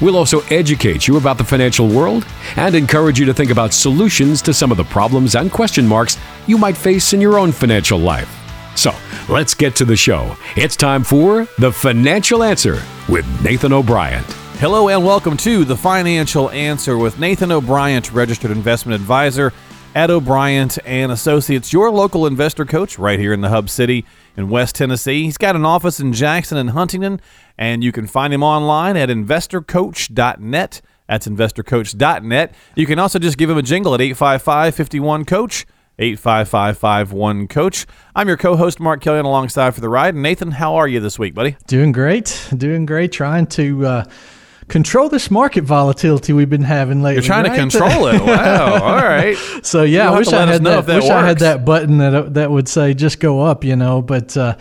We'll also educate you about the financial world and encourage you to think about solutions to some of the problems and question marks you might face in your own financial life. So, let's get to the show. It's time for The Financial Answer with Nathan O'Brien. Hello and welcome to The Financial Answer with Nathan O'Brien, registered investment advisor at O'Brien and Associates, your local investor coach right here in the Hub City in West Tennessee. He's got an office in Jackson and Huntington, and you can find him online at investorcoach.net. That's investorcoach.net. You can also just give him a jingle at 855 51 Coach. 85551 Coach. I'm your co host, Mark Kelly, alongside for the ride. And Nathan, how are you this week, buddy? Doing great. Doing great. Trying to uh, control this market volatility we've been having lately. You're trying right? to control it. Wow. All right. So yeah, You'll I wish I had that. that wish I had that button that that would say just go up, you know. But uh,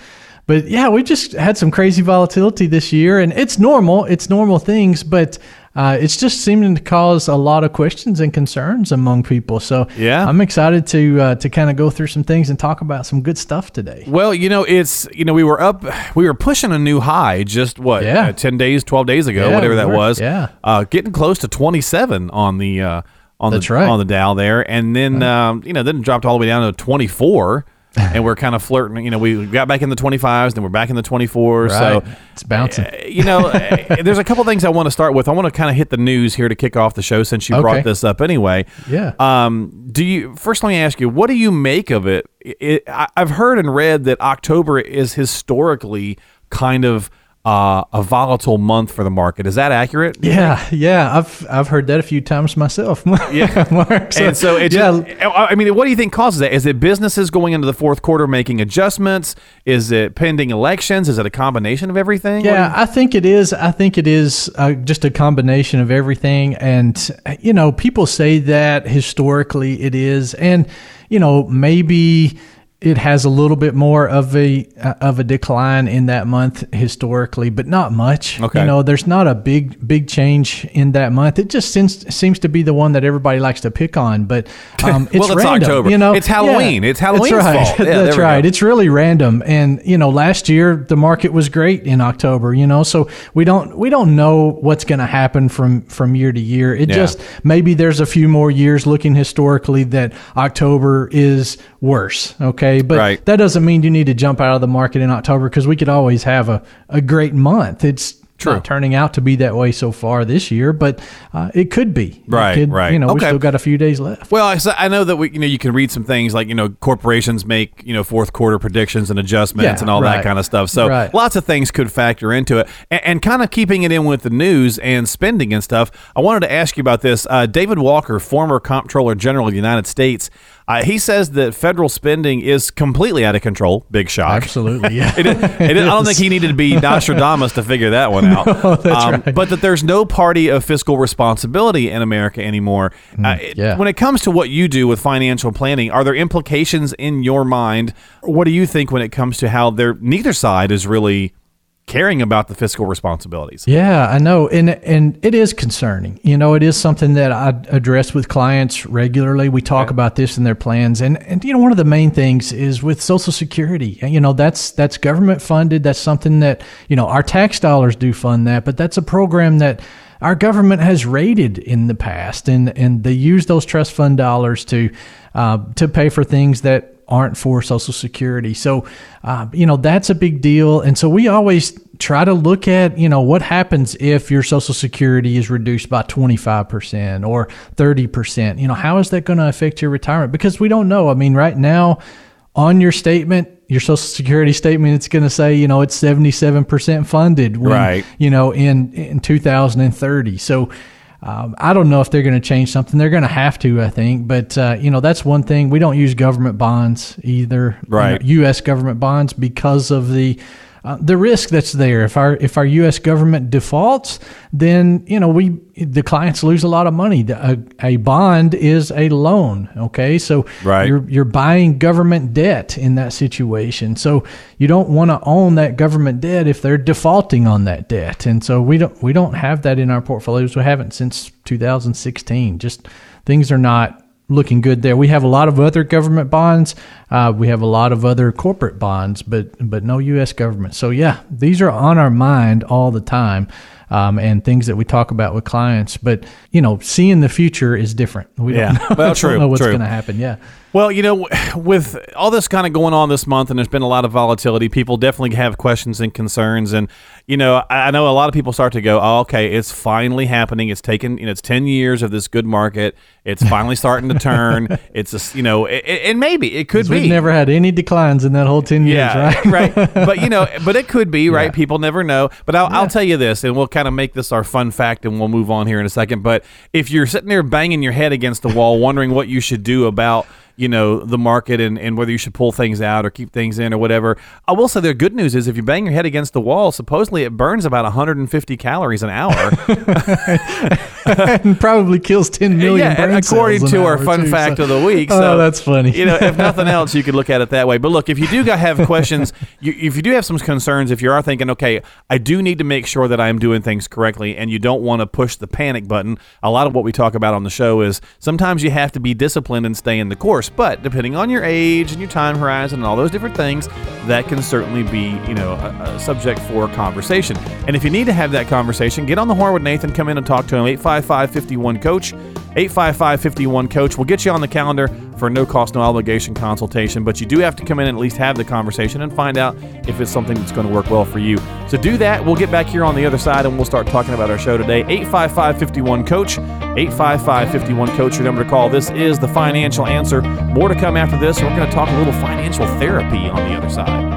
but yeah, we just had some crazy volatility this year, and it's normal. It's normal things, but. Uh, it's just seeming to cause a lot of questions and concerns among people. So Yeah. I'm excited to uh, to kind of go through some things and talk about some good stuff today. Well, you know, it's you know we were up, we were pushing a new high just what, Yeah. uh, ten days, twelve days ago, Yeah, whatever that was. Yeah. uh, getting close to twenty seven on the uh, on That's the right. on the Dow there, and then um, you know then dropped all the way down to twenty four. And we're kind of flirting. You know, we got back in the 25s, then we're back in the 24s. So, It's bouncing. uh, you know, uh, there's a couple things I want to start with. I want to kind of hit the news here to kick off the show since you Okay. brought this up anyway. Yeah. Um, do you first? Let me ask you, what do you make of it? it I, I've heard and read that October is historically kind of uh, a volatile month for the market. Is that accurate? Yeah, yeah, I've I've heard that a few times myself. Yeah. Mark. and so it yeah, just, I mean, what do you think causes that? Is it businesses going into the fourth quarter making adjustments? Is it pending elections? Is it a combination of everything? Yeah, I think it is. I think it is uh, just a combination of everything. And, you know, people say that historically it is. And, you know, maybe it has a little bit more of a uh, of a decline in that month historically, but not much. Okay. You know, there's not a big big change in that month. It just seems seems to be the one that everybody likes to pick on. But um, it's Well, it's random, October. You know, It's Halloween. It's Halloween. That's right. fault. Yeah, That's right. It's really random. And you know, last year the market was great in October. You know, so we don't we don't know what's going to happen from from year to year. It Yeah. just maybe there's a few more years looking historically that October is worse. Okay, but Right. that doesn't mean you need to jump out of the market in October because we could always have a a great month. It's True. not turning out to be that way so far this year, but uh, it could be. Right, could- right. You know, Okay. we still got a few days left. Well, I, I know that we, you know, you can read some things like you know, corporations make you know fourth quarter predictions and adjustments Yeah, and all that kind of stuff. So Right. lots of things could factor into it, and, and kind of keeping it in with the news and spending and stuff. I wanted to ask you about this. Uh, David Walker, former Comptroller General of the United States, uh, he says that federal spending is completely out of control. Big shock. Absolutely, yeah. It is- it is- I don't think he needed to be Nostradamus to figure that one out. that's right. But that there's no party of fiscal responsibility in America anymore. Uh, it- Mm, yeah. When it comes to what you do with financial planning, are there implications in your mind? What do you think when it comes to how there neither side is really caring about the fiscal responsibilities? Yeah, I know, and and it is concerning. You know, it is something that I address with clients regularly. We talk about this in their plans, and and you know, one of the main things is with Social Security. You know, that's that's government funded. That's something that you know our tax dollars do fund that, but that's a program that our government has raided in the past, and and they use those trust fund dollars to uh, to pay for things that aren't for Social Security. So, uh, you know, that's a big deal. And so we always try to look at, you know, what happens if your Social Security is reduced by 25% or 30%. You know, how is that going to affect your retirement? Because we don't know. I mean, right now, on your statement, your Social Security statement, it's going to say, you know, it's 77% funded when, Right. you know, in, in 2030. So, um, I don't know if they're going to change something. They're going to have to, I think. But uh, you know, that's one thing. We don't use government bonds either. you know, Right. U.S. government bonds because of the uh, the risk that's there. If our if our U.S. government defaults, then you know we the clients lose a lot of money. A, a bond is a loan. Okay, so right. you're you're buying government debt in that situation. So you don't want to own that government debt if they're defaulting on that debt. And so we don't we don't have that in our portfolios. We haven't since 2016. Just things are not looking good there. We have a lot of other government bonds. Uh, we have a lot of other corporate bonds, but but no U.S. government. So yeah, these are on our mind all the time. Um, and things that we talk about with clients, but you know, seeing the future is different. We yeah. don't know, well, true, don't know what's going to happen. Yeah. Well, you know, with all this kind of going on this month, and there's been a lot of volatility, people definitely have questions and concerns. And you know, I know a lot of people start to go, "Oh, okay, it's finally happening. It's taken, you know, it's ten years of this good market. It's finally starting to turn. It's a, you know, it, it, and maybe it could be. We've never had any declines in that whole ten years, yeah, right? right. But you know, but it could be, right? Yeah. People never know. But I'll, I'll tell you this, and we'll kind of make this our fun fact, and we'll move on here in a second. But if you're sitting there banging your head against the wall, wondering what you should do about you know the market and, and whether you should pull things out or keep things in or whatever. I will say the good news is if you bang your head against the wall, supposedly it burns about 150 calories an hour. and probably kills 10 million yeah, according to our fun too, fact so- of the week. Oh, that's funny. You know, if nothing else, you could look at it that way. But look, if you do have questions, you, if you do have some concerns, if you are thinking, okay, I do need to make sure that I'm doing things correctly, and you don't want to push the panic button. A lot of what we talk about on the show is sometimes you have to be disciplined and stay in the course. But depending on your age and your time horizon and all those different things, that can certainly be, you know, a, a subject for conversation. And if you need to have that conversation, get on the horn with Nathan. Come in and talk to him. 855 51 Coach. 855 51 Coach. We'll get you on the calendar for no cost, no obligation consultation, but you do have to come in and at least have the conversation and find out if it's something that's going to work well for you. So do that. We'll get back here on the other side and we'll start talking about our show today. 855 51 Coach. 855 51 Coach, your number to call. This is the financial answer. More to come after this. We're going to talk a little financial therapy on the other side.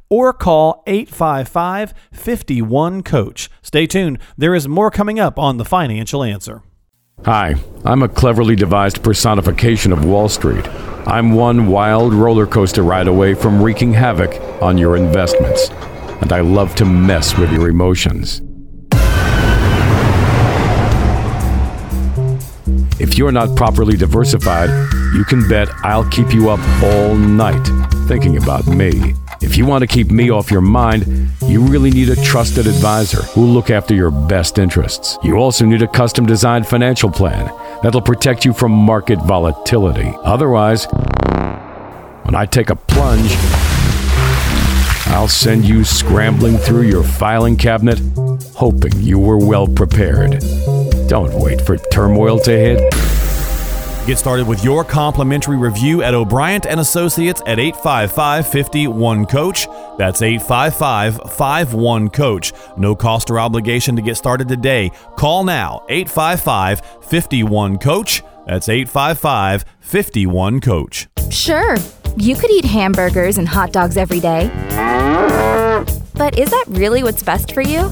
or call 855 51 Coach. Stay tuned, there is more coming up on The Financial Answer. Hi, I'm a cleverly devised personification of Wall Street. I'm one wild roller coaster ride away from wreaking havoc on your investments, and I love to mess with your emotions. If you're not properly diversified, you can bet I'll keep you up all night thinking about me. If you want to keep me off your mind, you really need a trusted advisor who'll look after your best interests. You also need a custom designed financial plan that'll protect you from market volatility. Otherwise, when I take a plunge, I'll send you scrambling through your filing cabinet, hoping you were well prepared. Don't wait for turmoil to hit. Get started with your complimentary review at O'Brien and Associates at 855 51 Coach. That's 855 51 Coach. No cost or obligation to get started today. Call now 855 51 Coach. That's 855 51 Coach. Sure, you could eat hamburgers and hot dogs every day. But is that really what's best for you?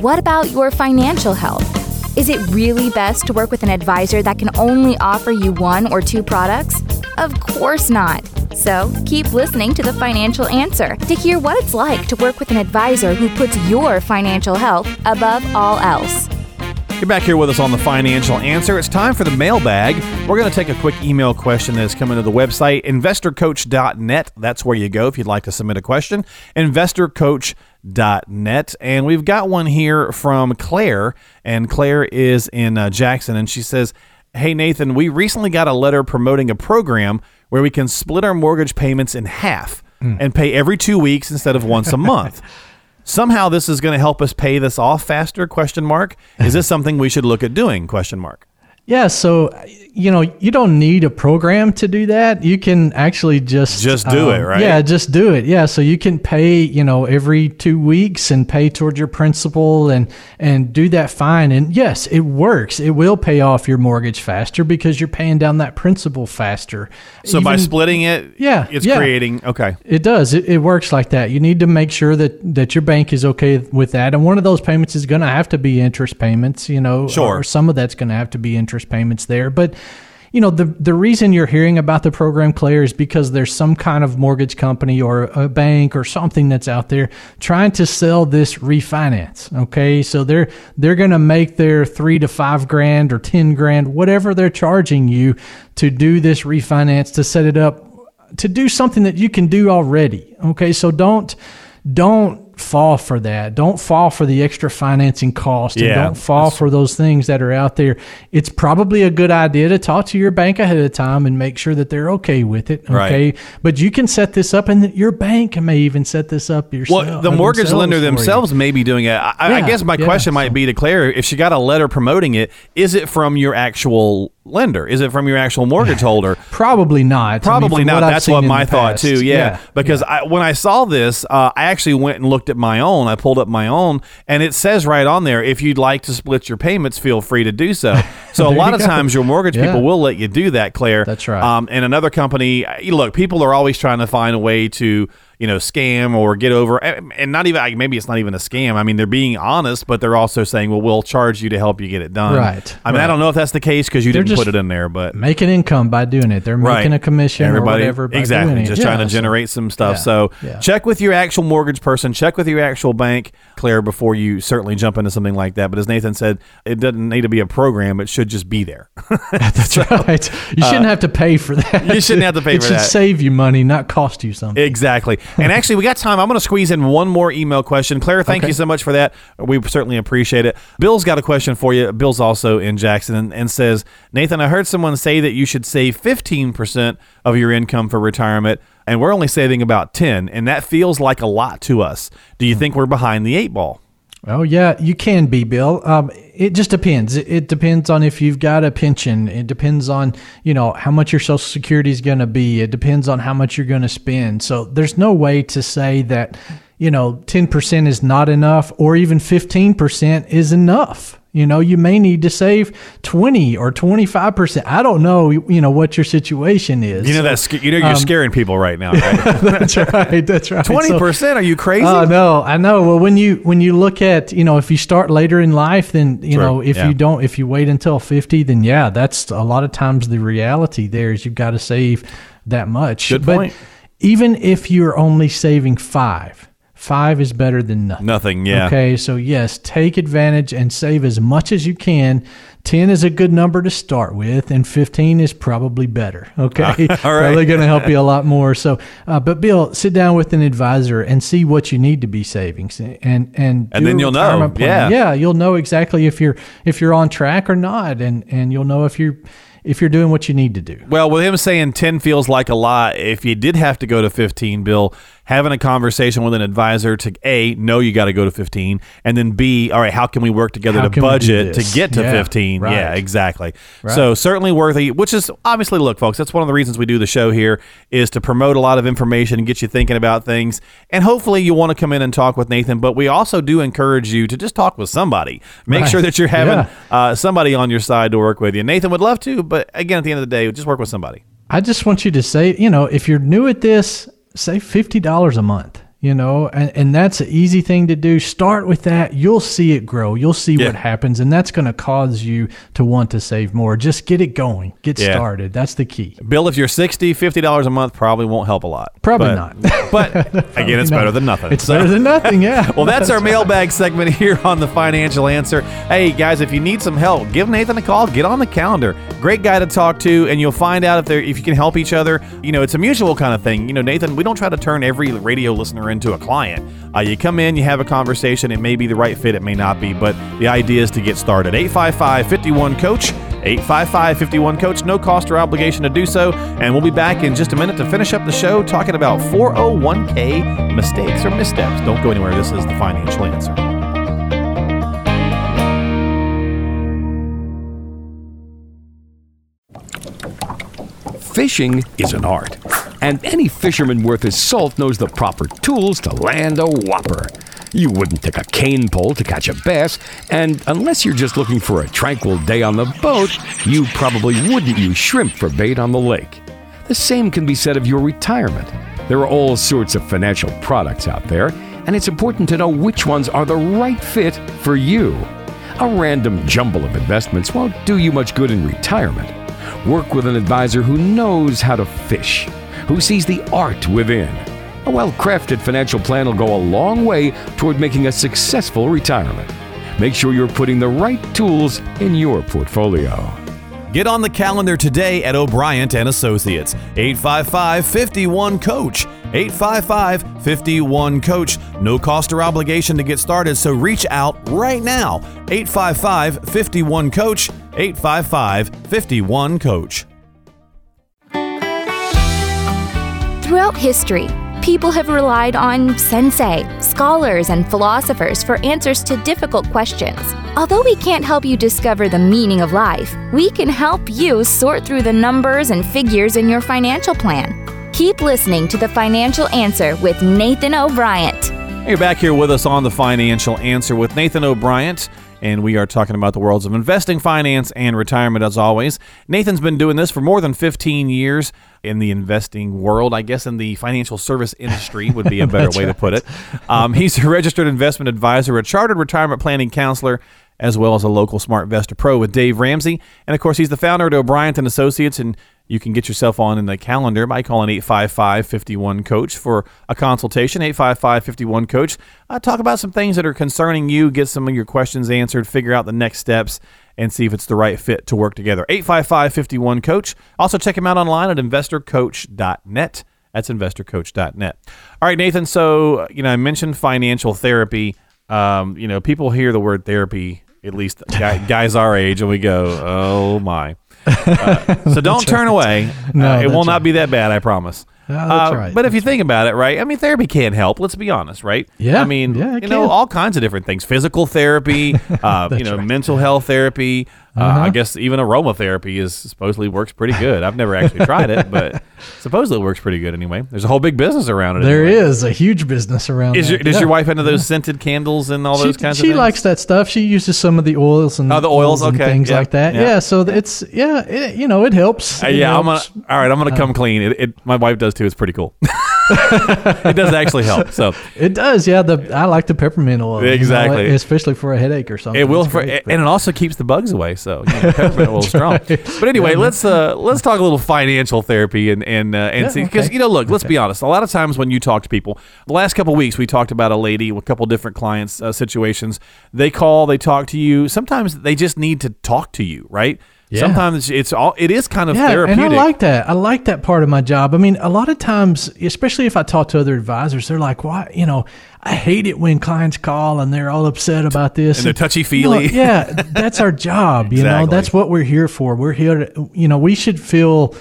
What about your financial health? Is it really best to work with an advisor that can only offer you one or two products? Of course not. So keep listening to The Financial Answer to hear what it's like to work with an advisor who puts your financial health above all else. You're back here with us on the financial answer. It's time for the mailbag. We're going to take a quick email question that has come into the website, investorcoach.net. That's where you go if you'd like to submit a question. Investorcoach.net. And we've got one here from Claire, and Claire is in uh, Jackson, and she says, Hey, Nathan, we recently got a letter promoting a program where we can split our mortgage payments in half and pay every two weeks instead of once a month. Somehow this is going to help us pay this off faster? Question mark. Is this something we should look at doing? Question mark. Yeah, so you know you don't need a program to do that. You can actually just Just do it, um, right? Yeah, just do it. Yeah, so you can pay you know every two weeks and pay towards your principal and and do that fine. And yes, it works. It will pay off your mortgage faster because you're paying down that principal faster. So by splitting it, Yeah, it's yeah. creating okay. It does. It, it works like that. You need to make sure that, that your bank is okay with that. And one of those payments is going to have to be interest payments, you know, Sure. or some of that's going to have to be interest payments there. But, you know, the, the reason you're hearing about the program, Claire, is because there's some kind of mortgage company or a bank or something that's out there trying to sell this refinance. Okay. So they're, they're going to make their three to five grand or 10 grand, whatever they're charging you to do this refinance to set it up to do something that you can do already. Okay, so don't don't fall for that. Don't fall for the extra financing cost. And don't fall for those things that are out there. It's probably a good idea to talk to your bank ahead of time and make sure that they're okay with it. Okay. Right. But you can set this up and your bank may even set this up yourself. Well, the mortgage lender themselves may be doing it. I, I guess my yeah, question might so- be to Claire: if she got a letter promoting it, is it from your actual lender? Is it from your actual mortgage holder? Probably not. I mean, Probably not. what That's what my thought past. too. Yeah, because I, when I saw this, uh, I actually went and looked at my own. I pulled up my own, and it says right on there, if you'd like to split your payments, feel free to do so. So a lot of go. times, your mortgage Yeah. people will let you do that, Claire. That's right. Um, and another company, look, people are always trying to find a way to. You know, scam or get over, and not even maybe it's not even a scam. I mean, they're being honest, but they're also saying, "Well, we'll charge you to help you get it done." Right, I mean, I don't know if that's the case because you They're didn't put it in there, but Making income by doing it. They're making a commission Everybody, or whatever. Exactly. it. Just Yeah, trying to so- generate some stuff. yeah, so yeah. check with your actual mortgage person. Check with your actual bank, Claire, before you certainly jump into something like that. But as Nathan said, it doesn't need to be a program. It should just be there. That's right. You shouldn't have to pay for that. Uh, you shouldn't have to pay it for should save you money, not cost you something. Exactly. And actually, we got time. I'm going to squeeze in one more email question. Claire, thank Okay. you so much for that. We certainly appreciate it. Bill's got a question for you. Bill's also in Jackson and, and says, Nathan, I heard someone say that you should save 15% of your income for retirement, and we're only saving about 10, and that feels like a lot to us. Do Hmm. you think we're behind the eight ball? Oh yeah, you can be, Bill. Um, it just depends. It, it depends on if you've got a pension. It depends on you know how much your Social Security is going to be. It depends on how much you're going to spend. So there's no way to say that you know 10% is not enough or even 15% is enough. You know, you may need to save 20 or 25%. I don't know, you know, what your situation is. You know that's you know you're um, scaring people right now. Right? that's right. That's right. Twenty So- percent? Are you crazy? Oh no, I know. Well, when you when you look at you know if you start later in life, then you know if yeah. you don't if you wait until fifty, then yeah, that's a lot of times the reality. There is you've got to save that much. Good but point. even if you're only saving five, five is better than nothing. Nothing. Yeah. Okay, so yes, take advantage and save as much as you can. 10 is a good number to start with, and 15 is probably better. Okay, All right. probably going to help you a lot more. So, uh, but Bill, sit down with an advisor and see what you need to be saving, and and And then you'll know. plan. Yeah. yeah, you'll know exactly if you're if you're on track or not, and and you'll know if you're if you're doing what you need to do. Well, with him saying 10 feels like a lot, if you did have to go to 15, Bill, having a conversation with an advisor to A, know you got to go to 15, and then B, all right, how can we work together How to can we do budget to get to Yeah, 15? right. Yeah, exactly. So certainly worthy, which is obviously, look, folks, that's one of the reasons we do the show here is to promote a lot of information and get you thinking about things. And hopefully you want to come in and talk with Nathan, but we also do encourage you to just talk with somebody. Make Right. sure that you're having Yeah. uh, somebody on your side to work with you. Nathan would love to, but again, at the end of the day, just work with somebody. I just want you to say, you know, if you're new at this, fifty dollars a month. You know, and, and that's an easy thing to do. Start with that. You'll see it grow. You'll see Yeah. what happens, and that's going to cause you to want to save more. Just get it going. Get Yeah. started. That's the key. Bill, if you're 60 $50 a month, probably won't help a lot. Probably But- not. But again, it's No. better than nothing. It's So- better than nothing. Yeah. well, that's our mailbag segment here on the Financial Answer. Hey, guys, if you need some help, give Nathan a call. Get on the calendar. Great guy to talk to, and you'll find out if they if you can help each other. You know, it's a mutual kind of thing. You know, Nathan, we don't try to turn every radio listener into a client. Uh, you come in, you have a conversation. It may be the right fit, it may not be, but the idea is to get started. 855 51 Coach. 855 51 Coach. No cost or obligation to do so. And we'll be back in just a minute to finish up the show talking about 401k mistakes or missteps. Don't go anywhere. This is the Financial Answer. Fishing is an art, and any fisherman worth his salt knows the proper tools to land a whopper. You wouldn't take a cane pole to catch a bass, and unless you're just looking for a tranquil day on the boat, you probably wouldn't use shrimp for bait on the lake. The same can be said of your retirement. There are all sorts of financial products out there, and it's important to know which ones are the right fit for you. A random jumble of investments won't do you much good in retirement. Work with an advisor who knows how to fish, who sees the art within. A well crafted financial plan will go a long way toward making a successful retirement. Make sure you're putting the right tools in your portfolio. Get on the calendar today at O'Brien and Associates. 855 51 Coach. 855 51 Coach. No cost or obligation to get started, so reach out right now. 855 51 Coach. 855 51 Coach. Throughout history, people have relied on sensei, scholars, and philosophers for answers to difficult questions. Although we can't help you discover the meaning of life, we can help you sort through the numbers and figures in your financial plan. Keep listening to The Financial Answer with Nathan O'Brien. You're back here with us on The Financial Answer with Nathan O'Brien and we are talking about the worlds of investing, finance, and retirement as always. Nathan's been doing this for more than 15 years in the investing world, I guess in the financial service industry would be a better way right. to put it. Um, he's a registered investment advisor, a chartered retirement planning counselor, as well as a local SmartVestor Pro with Dave Ramsey. And of course, he's the founder of O'Brien and Associates, and you can get yourself on in the calendar by calling 855 51 Coach for a consultation. 855 51 Coach. Uh, talk about some things that are concerning you, get some of your questions answered, figure out the next steps, and see if it's the right fit to work together. 855 51 Coach. Also, check him out online at investorcoach.net. That's investorcoach.net. All right, Nathan. So, you know, I mentioned financial therapy. Um, you know, people hear the word therapy, at least guys our age, and we go, oh my. Uh, so don't turn away. No, uh, it will not be that bad, I promise. That's uh, right. But if you right. think about it, right? I mean, therapy can help. Let's be honest, right? Yeah. I mean, yeah, you can. know, all kinds of different things: physical therapy, uh, you know, right. mental health therapy. Uh, uh-huh. I guess even aromatherapy is supposedly works pretty good. I've never actually tried it, but supposedly it works pretty good anyway. There's a whole big business around it. There anyway. is a huge business around. Is your, does yeah. your wife into those yeah. scented candles and all she, those kinds she of things? She likes that stuff. She uses some of the oils and oh, the oils, okay, and things yeah. like that. Yeah. so it's yeah, it, you know, it helps. Uh, yeah, helps. I'm gonna. All right, I'm gonna come uh, clean. It, it, my wife does too. It's pretty cool. it does actually help. So it does. Yeah, the I like the peppermint oil. Exactly, you know, especially for a headache or something. It will, for, great, and it also keeps the bugs away. So you know, peppermint oil is strong. But anyway, yeah, let's uh, let's talk a little financial therapy and and uh, and yeah, see because okay. you know, look, let's okay. be honest. A lot of times when you talk to people, the last couple weeks we talked about a lady, with a couple different clients uh, situations. They call, they talk to you. Sometimes they just need to talk to you, right? Yeah. Sometimes it's all it is kind of yeah, therapeutic. And I like that. I like that part of my job. I mean, a lot of times, especially if I talk to other advisors, they're like, "Why, you know, I hate it when clients call and they're all upset about this. And they're touchy feely. You know, yeah, that's our job. You exactly. know, that's what we're here for. We're here to, you know, we should feel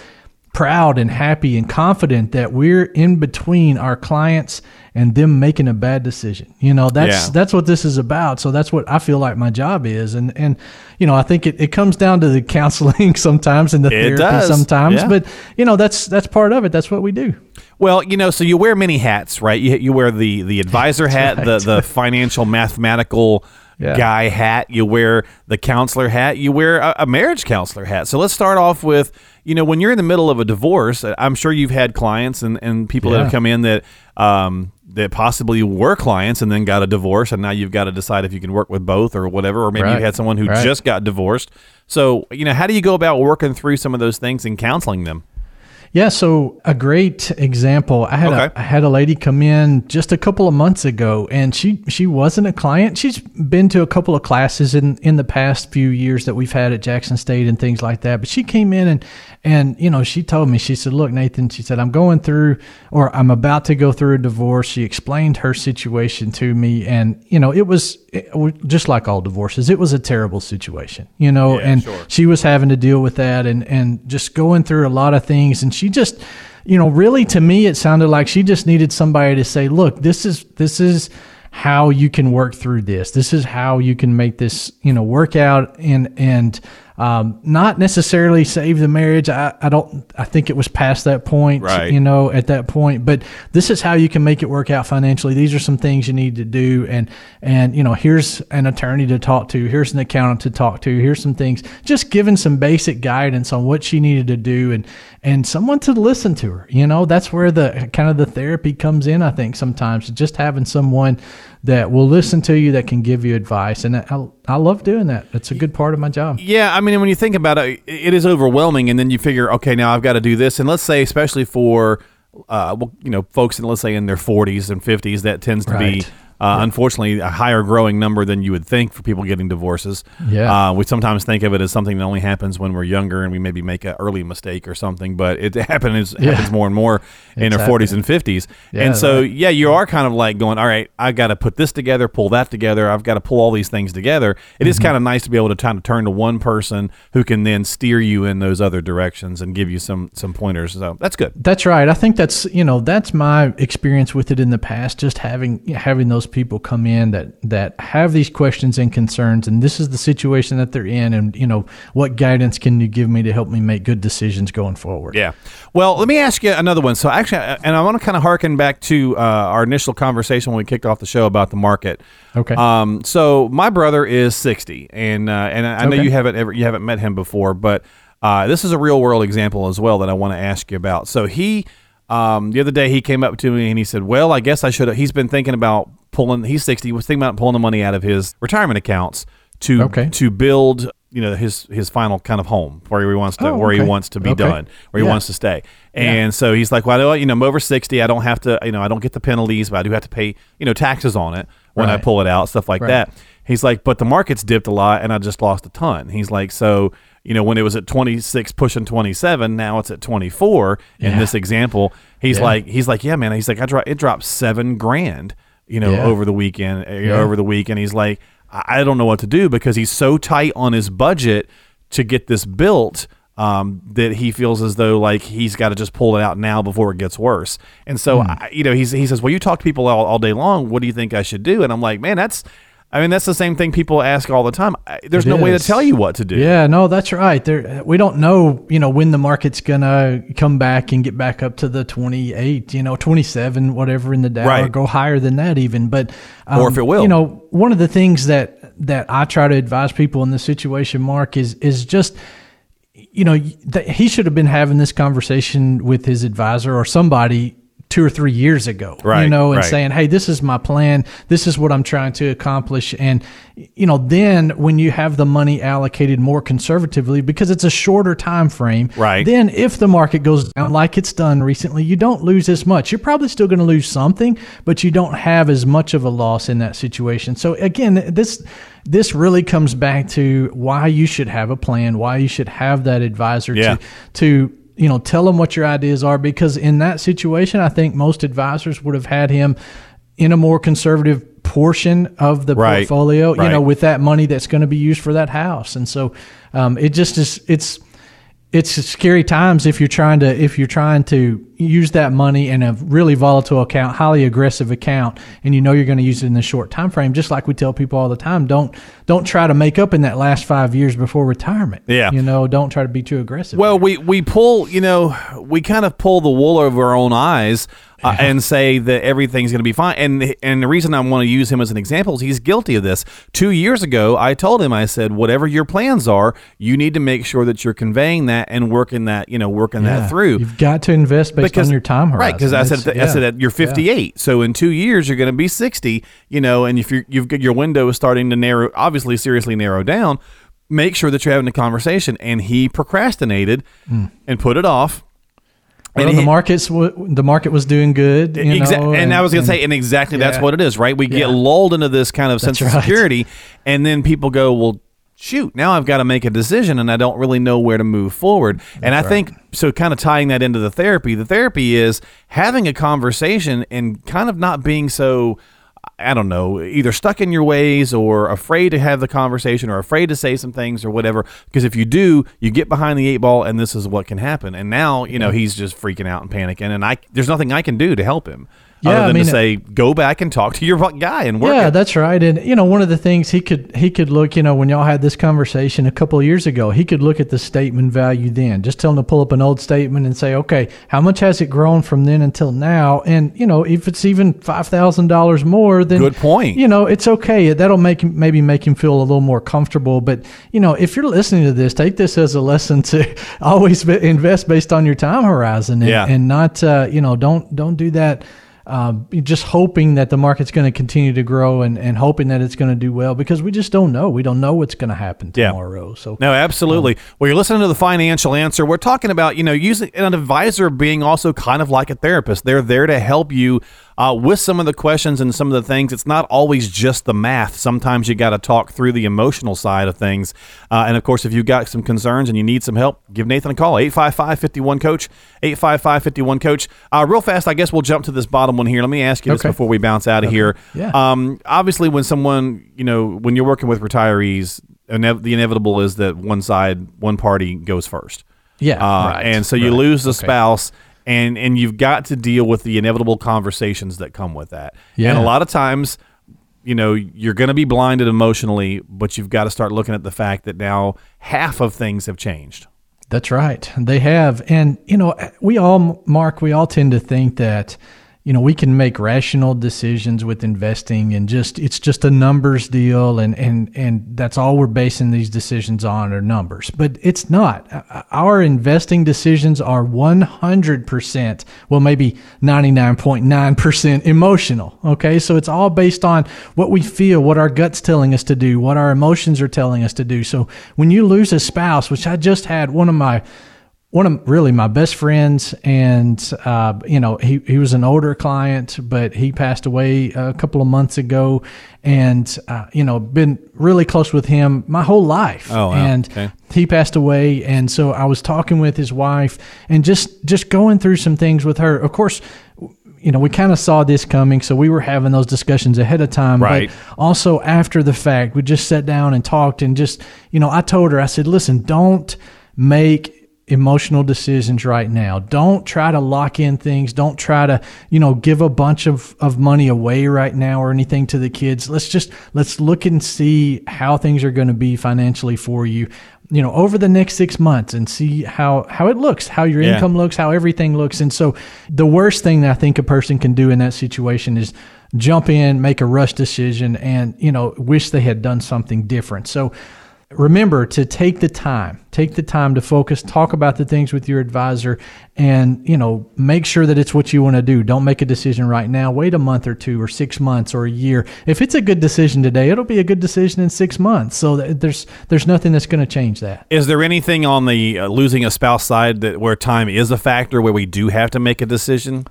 proud and happy and confident that we're in between our clients and them making a bad decision. You know, that's yeah. that's what this is about. So that's what I feel like my job is. And and you know, I think it, it comes down to the counseling sometimes and the it therapy does. sometimes. Yeah. But you know, that's that's part of it. That's what we do. Well, you know, so you wear many hats, right? You, you wear the the advisor hat, right. the the financial mathematical yeah. guy hat. You wear the counselor hat. You wear a, a, marriage counselor hat. So let's start off with, you know, when you're in the middle of a divorce, I'm sure you've had clients and, and people yeah. that have come in that um, that possibly were clients and then got a divorce, and now you've got to decide if you can work with both or whatever, or maybe right. you had someone who right. just got divorced. So, you know, how do you go about working through some of those things and counseling them? Yeah, so a great example. I had okay. a, I had a lady come in just a couple of months ago, and she she wasn't a client. She's been to a couple of classes in in the past few years that we've had at Jackson State and things like that. But she came in and and, you know, she told me, she said, Look, Nathan, she said, I'm going through or I'm about to go through a divorce. She explained her situation to me. And, you know, it was it, just like all divorces, it was a terrible situation, you know, yeah, and sure. she was having to deal with that and, and just going through a lot of things. And she just, you know, really to me, it sounded like she just needed somebody to say, Look, this is, this is, how you can work through this. This is how you can make this, you know, work out and and um, not necessarily save the marriage. I, I don't. I think it was past that point. Right. You know, at that point. But this is how you can make it work out financially. These are some things you need to do, and and you know, here's an attorney to talk to. Here's an accountant to talk to. Here's some things. Just giving some basic guidance on what she needed to do, and and someone to listen to her. You know, that's where the kind of the therapy comes in. I think sometimes just having someone that will listen to you that can give you advice, and I, I love doing that. It's a good part of my job. Yeah, I mean, when you think about it, it is overwhelming, and then you figure, okay, now I've got to do this, and let's say, especially for, uh, well, you know, folks in let's say in their 40s and 50s, that tends to be. Uh, Unfortunately, a higher growing number than you would think for people getting divorces. Yeah. Uh, we sometimes think of it as something that only happens when we're younger and we maybe make an early mistake or something, but it happens Yeah. happens more and more in It's our 40s and 50s. Yeah, and so, right. yeah, you are kind of like going, all right, I've got to put this together, pull that together. I've got to pull all these things together. It is Mm-hmm. kind of nice to be able to kind of turn to one person who can then steer you in those other directions and give you some some pointers. So that's good. That's right. I think that's you know that's my experience with it in the past. Just having having those people come in that that have these questions and concerns, and this is the situation that they're in, and you know what guidance can you give me to help me make good decisions going forward? Yeah. Well, let me ask you another one. So actually, uh, and I want to kind of harken back to uh, our initial conversation when we kicked off the show about the market. Okay. Um. So my brother is sixty, and uh, and I I know Okay. you haven't ever you haven't met him before, but uh, this is a real world example as well that I want to ask you about. So he. Um, the other day he came up to me and he said, "Well, I guess I should." have He's been thinking about pulling. He's sixty. He was thinking about pulling the money out of his retirement accounts to Okay. to build, you know, his his final kind of home where he wants to Oh, where he wants to be Okay. done, where he Yeah. wants to stay. And so he's like, well, I know, you know, I'm over 60. I don't have to, you know, I don't get the penalties, but I do have to pay, you know, taxes on it when I pull it out, stuff like Right. that. He's like, but the market's dipped a lot and I just lost a ton. He's like, so, you know, when it was at 26 pushing 27, now it's at 24 in Yeah. this example. He's Yeah. like, he's like, yeah, man. He's like, I dro- it dropped seven grand, you know, Yeah. over the weekend, Yeah. over the week. And he's like, I I don't know what to do because he's so tight on his budget to get this built um, that he feels as though like he's got to just pull it out now before it gets worse. And so, Hmm. I, you know, he's, he says, well, you talk to people all, all day long. What do you think I should do? And I'm like, man, that's, I mean, that's the same thing people ask all the time. There's It no way to tell you what to do. Yeah, no, that's right. There, we don't know, you know, when the market's gonna come back and get back up to the twenty eight, you know, twenty seven, whatever in the Dow, or go higher than that even. But um, Or if it will. you know, one of the things that that I try to advise people in this situation, Mark, is is just you know he should have been having this conversation with his advisor or somebody two or three years ago Right, you know and right. saying hey this is my plan this is what i'm trying to accomplish and you know then when you have the money allocated more conservatively because it's a shorter time frame Right. then if the market goes down like it's done recently you don't lose as much you're probably still going to lose something but you don't have as much of a loss in that situation so again this this really comes back to why you should have a plan why you should have that advisor Yeah. to to you know tell them what your ideas are because in that situation i think most advisors would have had him in a more conservative portion of the Right. portfolio you Right. know with that money that's going to be used for that house and so um, it just is it's it's scary times if you're trying to if you're trying to use that money in a really volatile account, highly aggressive account, and you know you're going to use it in a short time frame. Just like we tell people all the time, don't don't try to make up in that last five years before retirement. Yeah. you know, don't try to be too aggressive. Well, we we pull, you know, we kind of pull the wool over our own eyes uh, and say that everything's going to be fine. And and the reason I want to use him as an example is he's guilty of this. Two years ago, I told him, I said, whatever your plans are, you need to make sure that you're conveying that and working that, you know, working Yeah. that through. You've got to invest based on your time horizon. Right, because I said It's- I said that you're 58, so in two years you're going to be 60. You know, and if you're, you've got your window is starting to narrow, obviously seriously narrow down, make sure that you're having a conversation. And he procrastinated hmm. and put it off. Well, and the he- market's w- the market was doing good. You Exa- know, and, I was going to say, and exactly that's what it is, right? We get lulled into this kind of sense That's of security, and then people go, well, shoot, now I've got to make a decision, and I don't really know where to move forward. and I think, so kind of tying that into the therapy, the therapy is having a conversation and kind of not being so. I don't know, either stuck in your ways or afraid to have the conversation or afraid to say some things or whatever. Because if you do, you get behind the eight ball and this is what can happen. And now, you know, he's just freaking out and panicking and I there's nothing I can do to help him. Yeah, other I than mean, to say go back and talk to your guy and work Yeah, it. that's right. And you know, one of the things he could he could look, you know, when y'all had this conversation a couple of years ago, he could look at the statement value then. Just tell him to pull up an old statement and say, okay, how much has it grown from then until now? And you know, if it's even five thousand dollars more, then Good point. You know, it's okay. That'll make him maybe make him feel a little more comfortable. But you know, if you're listening to this, take this as a lesson to always invest based on your time horizon, and, Yeah. and not uh, you know, don't don't do that uh, just hoping that the market's going to continue to grow and, and hoping that it's going to do well because we just don't know. We don't know what's going to happen Yeah. tomorrow. So No, absolutely. well, you're listening to the financial answer. We're talking about, you know, using an advisor being also kind of like a therapist. They're there to help you uh, with some of the questions and some of the things. It's not always just the math. Sometimes you got to talk through the emotional side of things. Uh, and of course, if you've got some concerns and you need some help, give Nathan a call 855 51 Coach. 855 51 Coach. Uh, real fast, I guess we'll jump to this bottom one here. Let me ask you this Okay. before we bounce out of here. Yeah. Um, obviously, when someone, you know, when you're working with retirees, the inevitable is that one side, one party goes first. yeah, Uh, right, and so you right. lose the Okay. spouse, and and you've got to deal with the inevitable conversations that come with that. And a lot of times, you know, you're going to be blinded emotionally, but you've got to start looking at the fact that now half of things have changed. That's right. They have. And, you know, we all, Mark, we all tend to think that, you know, we can make rational decisions with investing and just, it's just a numbers deal. And, and, and that's all we're basing these decisions on are numbers. But it's not. Uh, uh, our investing decisions are 100%, well, maybe 99.9% emotional. Okay. So it's all based on what we feel, what our gut's telling us to do, what our emotions are telling us to do. So when you lose a spouse, which I just had one of my, one of really my best friends, and uh, you know he he was an older client, but he passed away a couple of months ago, and uh, you know been really close with him my whole life. Oh, wow. and Okay. he passed away, and so I was talking with his wife, and just just going through some things with her. Of course, you know we kind of saw this coming, so we were having those discussions ahead of time. Right. But also after the fact, we just sat down and talked, and just you know I told her I said, listen, don't make emotional decisions right now. Don't try to lock in things. Don't try to, you know, give a bunch of, of money away right now or anything to the kids. Let's just let's look and see how things are going to be financially for you, you know, over the next six months and see how how it looks, how your Yeah. income looks, how everything looks. And so the worst thing that I think a person can do in that situation is jump in, make a rush decision and, you know, wish they had done something different. So remember to take the time take the time to focus talk about the things with your advisor and you know make sure that it's what you want to do. Don't make a decision right now. Wait a month or two or six months or a year. If it's a good decision today it'll be a good decision in six months. So there's there's nothing that's going to change that. Is there anything on the uh, losing a spouse side that where time is a factor where we do have to make a decision?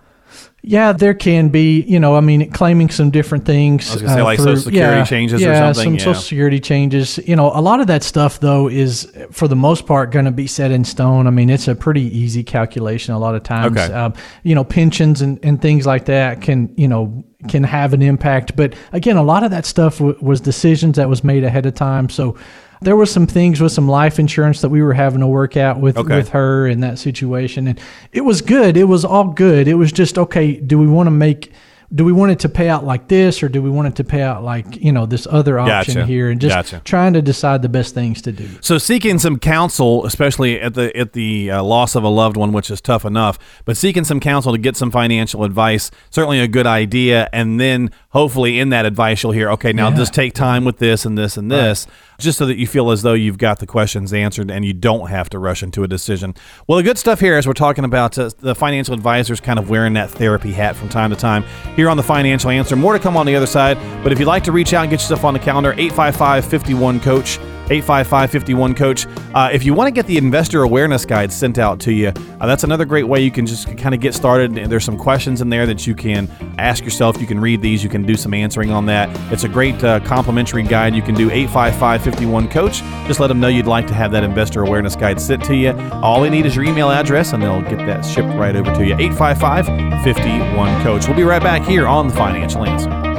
Yeah, there can be, you know, I mean, claiming some different things. uh, I was gonna say, like, Social Security changes or yeah, something, some yeah. Social Security changes. You know, a lot of that stuff, though, is for the most part going to be set in stone. I mean, it's a pretty easy calculation a lot of times. Okay. Um, you know, pensions and, and things like that can, you know, can have an impact. But again, a lot of that stuff w- was decisions that was made ahead of time. So there were some things with some life insurance that we were having to work out with, Okay. with her in that situation. And it was good. It was all good. It was just, okay, do we want to make, do we want it to pay out like this or do we want it to pay out like, you know, this other option Gotcha. here and just Gotcha. trying to decide the best things to do. So seeking some counsel, especially at the at the uh, loss of a loved one, which is tough enough, but seeking some counsel to get some financial advice, certainly a good idea. And then hopefully in that advice, you'll hear, okay, now Yeah. just take time with this and this and this, just so that you feel as though you've got the questions answered and you don't have to rush into a decision. Well, the good stuff here is we're talking about uh, the financial advisors kind of wearing that therapy hat from time to time here on the Financial Answer. More to come on the other side. But if you'd like to reach out and get yourself on the calendar, 855 51 Coach. 855-51 coach. Uh, if you want to get the investor awareness guide sent out to you uh, that's another great way you can just kind of get started. There's some questions in there that you can ask yourself. You can read these you can do some answering on that. It's a great uh, complimentary guide. You can do 855-51 coach. Just let them know you'd like to have that investor awareness guide sent to you. All they need is your email address and they'll get that shipped right over to you. 855-51 coach. We'll be right back here on the financial answer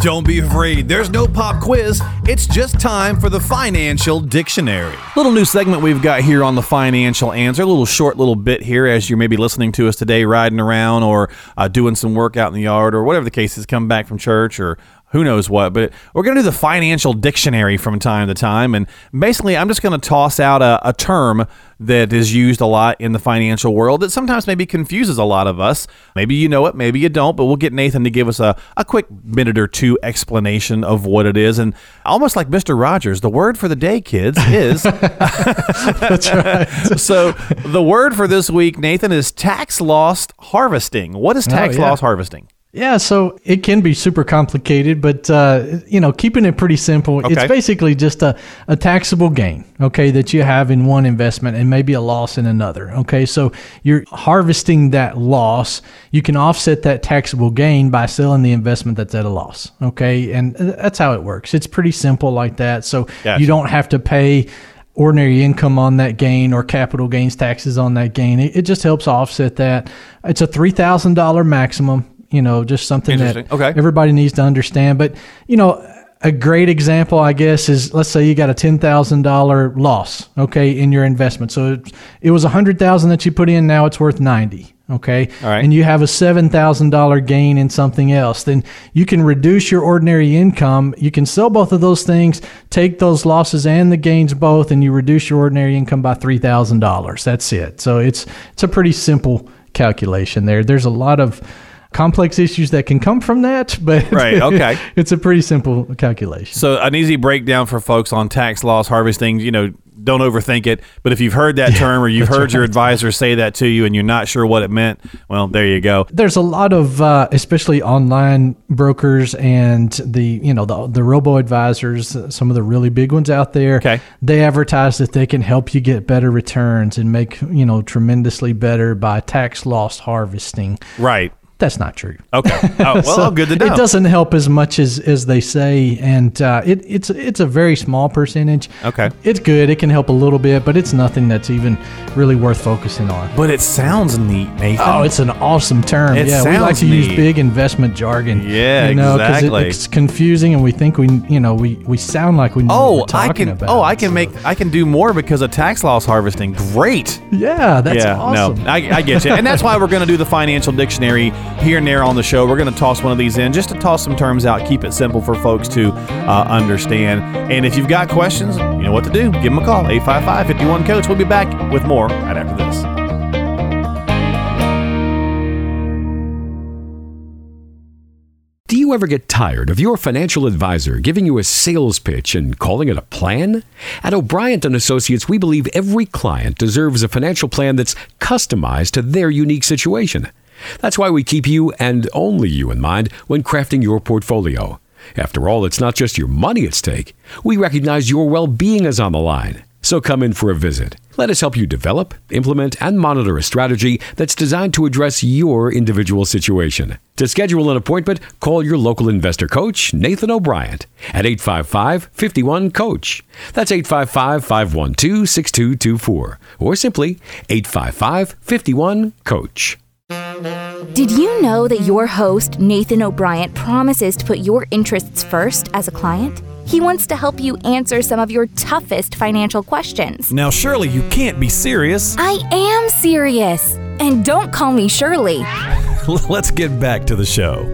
Don't be afraid, there's no pop quiz. It's just time for the financial dictionary. Little new segment we've got here on the financial answer. A little short little bit here as you're maybe listening to us today, riding around or uh, doing some work out in the yard or whatever the case is, come back from church or who knows what, but we're going to do the financial dictionary from time to time. And basically, I'm just going to toss out a, a, term that is used a lot in the financial world that sometimes maybe confuses a lot of us. Maybe you know it, maybe you don't, but we'll get Nathan to give us a, a quick minute or two explanation of what it is. And almost like Mr. Rogers, the word for the day, kids, is. That's right. so the word for this week, Nathan, is tax loss harvesting. What is oh, tax oh, yeah. loss harvesting? Yeah, so it can be super complicated, but uh, you know, keeping it pretty simple, okay. it's basically just a, a taxable gain, okay, that you have in one investment and maybe a loss in another. Okay, so you're harvesting that loss. You can offset that taxable gain by selling the investment that's at a loss. Okay, and uh, that's how it works. It's pretty simple like that. So gotcha. you don't have to pay ordinary income on that gain or capital gains taxes on that gain. It, it just helps offset that. It's a three thousand dollar maximum you know, just something that okay. everybody needs to understand. But, you know, a great example, I guess, is let's say you got a ten thousand dollar loss, okay, in your investment. So it, it was a hundred thousand that you put in, now it's worth ninety, okay, All right. and you have a seven thousand dollar gain in something else. Then you can reduce your ordinary income. You can sell both of those things, take those losses and the gains both, and you reduce your ordinary income by three thousand dollars. That's it. So it's it's a pretty simple calculation there. There's a lot of complex issues that can come from that, but right, okay, it's a pretty simple calculation. So an easy breakdown for folks on tax loss harvesting, you know, don't overthink it. But if you've heard that term or you've heard right. your advisor say that to you and you're not sure what it meant, well, there you go. There's a lot of, uh, especially online brokers and the, you know, the, the robo advisors, some of the really big ones out there. Okay. They advertise that they can help you get better returns and make, you know, tremendously better by tax loss harvesting. Right. That's not true. Okay. Oh, well, so good to know. It doesn't help as much as, as they say, and uh, it, it's it's a very small percentage. Okay. It's good. It can help a little bit, but it's nothing that's even really worth focusing on. But it sounds neat, Nathan. Oh, it's an awesome term. It yeah, we like to neat. use big investment jargon. Yeah, you know, exactly. It, it's confusing, and we think we, you know, we, we sound like we know oh, what I can, about. Oh, I can so. make, I can do more because of tax loss harvesting. Great. Yeah, that's yeah, awesome. No, I, I get you, and that's why we're going to do the financial dictionary here and there on the show. We're going to toss one of these in just to toss some terms out, keep it simple for folks to uh, understand. And if you've got questions, you know what to do. Give them a call, 855 51 Coach. We'll be back with more right after this. Do you ever get tired of your financial advisor giving you a sales pitch and calling it a plan? At O'Brien and Associates, we believe every client deserves a financial plan that's customized to their unique situation. That's why we keep you and only you in mind when crafting your portfolio. After all, it's not just your money at stake. We recognize your well being is on the line. So come in for a visit. Let us help you develop, implement, and monitor a strategy that's designed to address your individual situation. To schedule an appointment, call your local investor coach, Nathan O'Brien, at 855 51 Coach. That's 855 512 6224, or simply 855 51 Coach. Did you know that your host, Nathan O'Brien, promises to put your interests first as a client? He wants to help you answer some of your toughest financial questions. Now, Shirley, you can't be serious. I am serious. And don't call me Shirley. Let's get back to the show.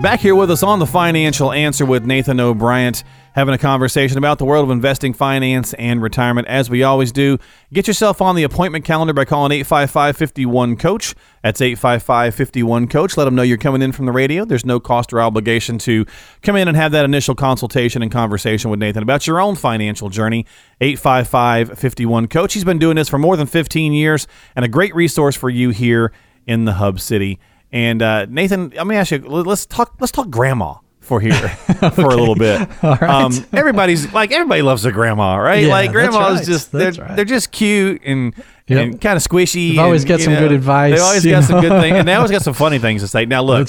Back here with us on the Financial Answer with Nathan O'Brien having a conversation about the world of investing, finance, and retirement. As we always do, get yourself on the appointment calendar by calling 855 51 Coach. That's 855 51 Coach. Let them know you're coming in from the radio. There's no cost or obligation to come in and have that initial consultation and conversation with Nathan about your own financial journey. 855 51 Coach. He's been doing this for more than 15 years and a great resource for you here in the Hub City. And uh, Nathan, let me ask you. Let's talk. Let's talk grandma for here okay. for a little bit. Um, everybody's like everybody loves their grandma, right? Yeah, like grandma's right. just they're, right. they're just cute and, yep. and kind of squishy. They've always got some know, good advice. They always got know? some good things, and they always got some funny things to say. Now look,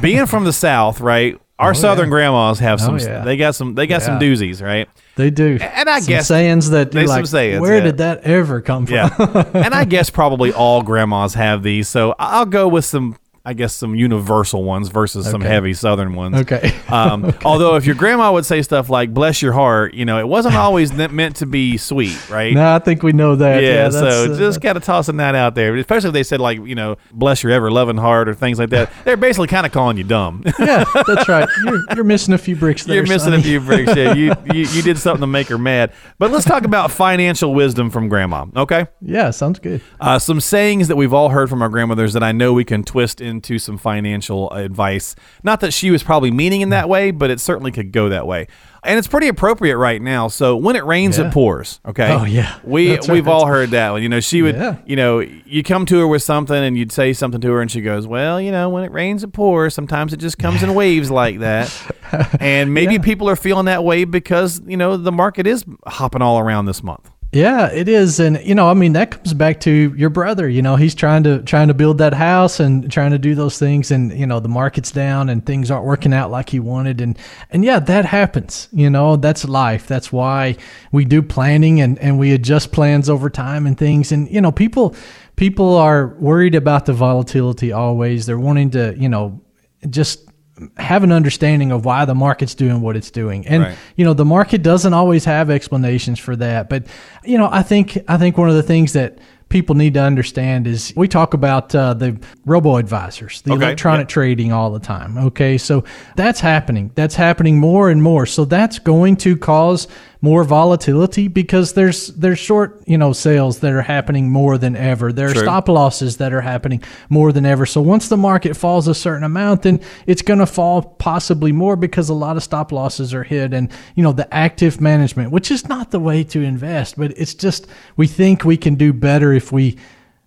being from the South, right? Our oh, southern yeah. grandmas have some. Oh, yeah. They got some. They got some doozies, right? They do. And I some guess sayings that you're like, sayings, where did that ever come from? Yeah. and I guess probably all grandmas have these. So I'll go with some I guess some universal ones versus some heavy Southern ones. Okay. Um, Although if your grandma would say stuff like "bless your heart," you know, it wasn't always meant to be sweet, right? no, I think we know that. Yeah, that's, so uh, just kind of tossing that out there, especially if they said like you know, "bless your ever loving heart" or things like that. They're basically kind of calling you dumb. yeah, that's right. You're, you're missing a few bricks there. You're missing Sonny. a few bricks. Yeah, you, you you did something to make her mad. But let's talk about financial wisdom from grandma. Okay, Yeah, sounds good. uh, some sayings that we've all heard from our grandmothers that I know we can twist into some financial advice. Not that she was probably meaning in that way, but it certainly could go that way. And it's pretty appropriate right now. So when it rains, Yeah. it pours. Okay. Oh, yeah. We we've all heard that one. You know, she would. Yeah. You know, you come to her with something and you'd say something to her, and she goes, "Well, you know, when it rains, it pours. Sometimes it just comes in waves like that." And maybe people are feeling that way because you know the market is hopping all around this month. Yeah, it is, and you know, I mean, that comes back to your brother. You know, he's trying to trying to build that house and trying to do those things, and you know, the market's down and things aren't working out like he wanted, and and yeah, that happens. You know, that's life. That's why we do planning and and we adjust plans over time and things, and you know, people people are worried about the volatility always. They're wanting to, you know, just have an understanding of why the market's doing what it's doing. And Right. you know, the market doesn't always have explanations for that, but you know, I think I think one of the things that people need to understand is we talk about uh, the robo advisors, the Okay, electronic yep. trading all the time. Okay, so that's happening. That's happening more and more. So that's going to cause more volatility because there's there's short you know sales that are happening more than ever. There are True. stop losses that are happening more than ever. So once the market falls a certain amount, then it's going to fall possibly more because a lot of stop losses are hit. And you know the active management, which is not the way to invest, but it's just we think we can do better if we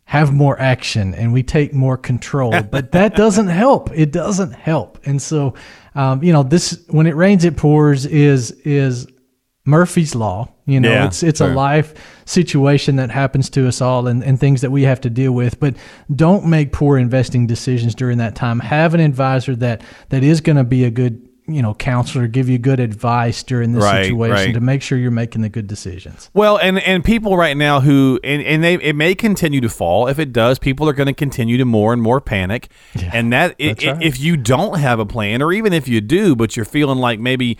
have more action and we take more control. but that doesn't help. It doesn't help. And so, um, you know, this when it rains, it pours is is Murphy's law. You know, Yeah, it's it's sure. a life situation that happens to us all and, and things that we have to deal with. But don't make poor investing decisions during that time. Have an advisor that that is going to be a good you know counselor, give you good advice during this Right, situation right. to make sure you're making the good decisions. Well, and and people right now who and, and they it may continue to fall. If it does, people are going to continue to more and more panic. and that i- that's i- right. if you don't have a plan, or even if you do, but you're feeling like maybe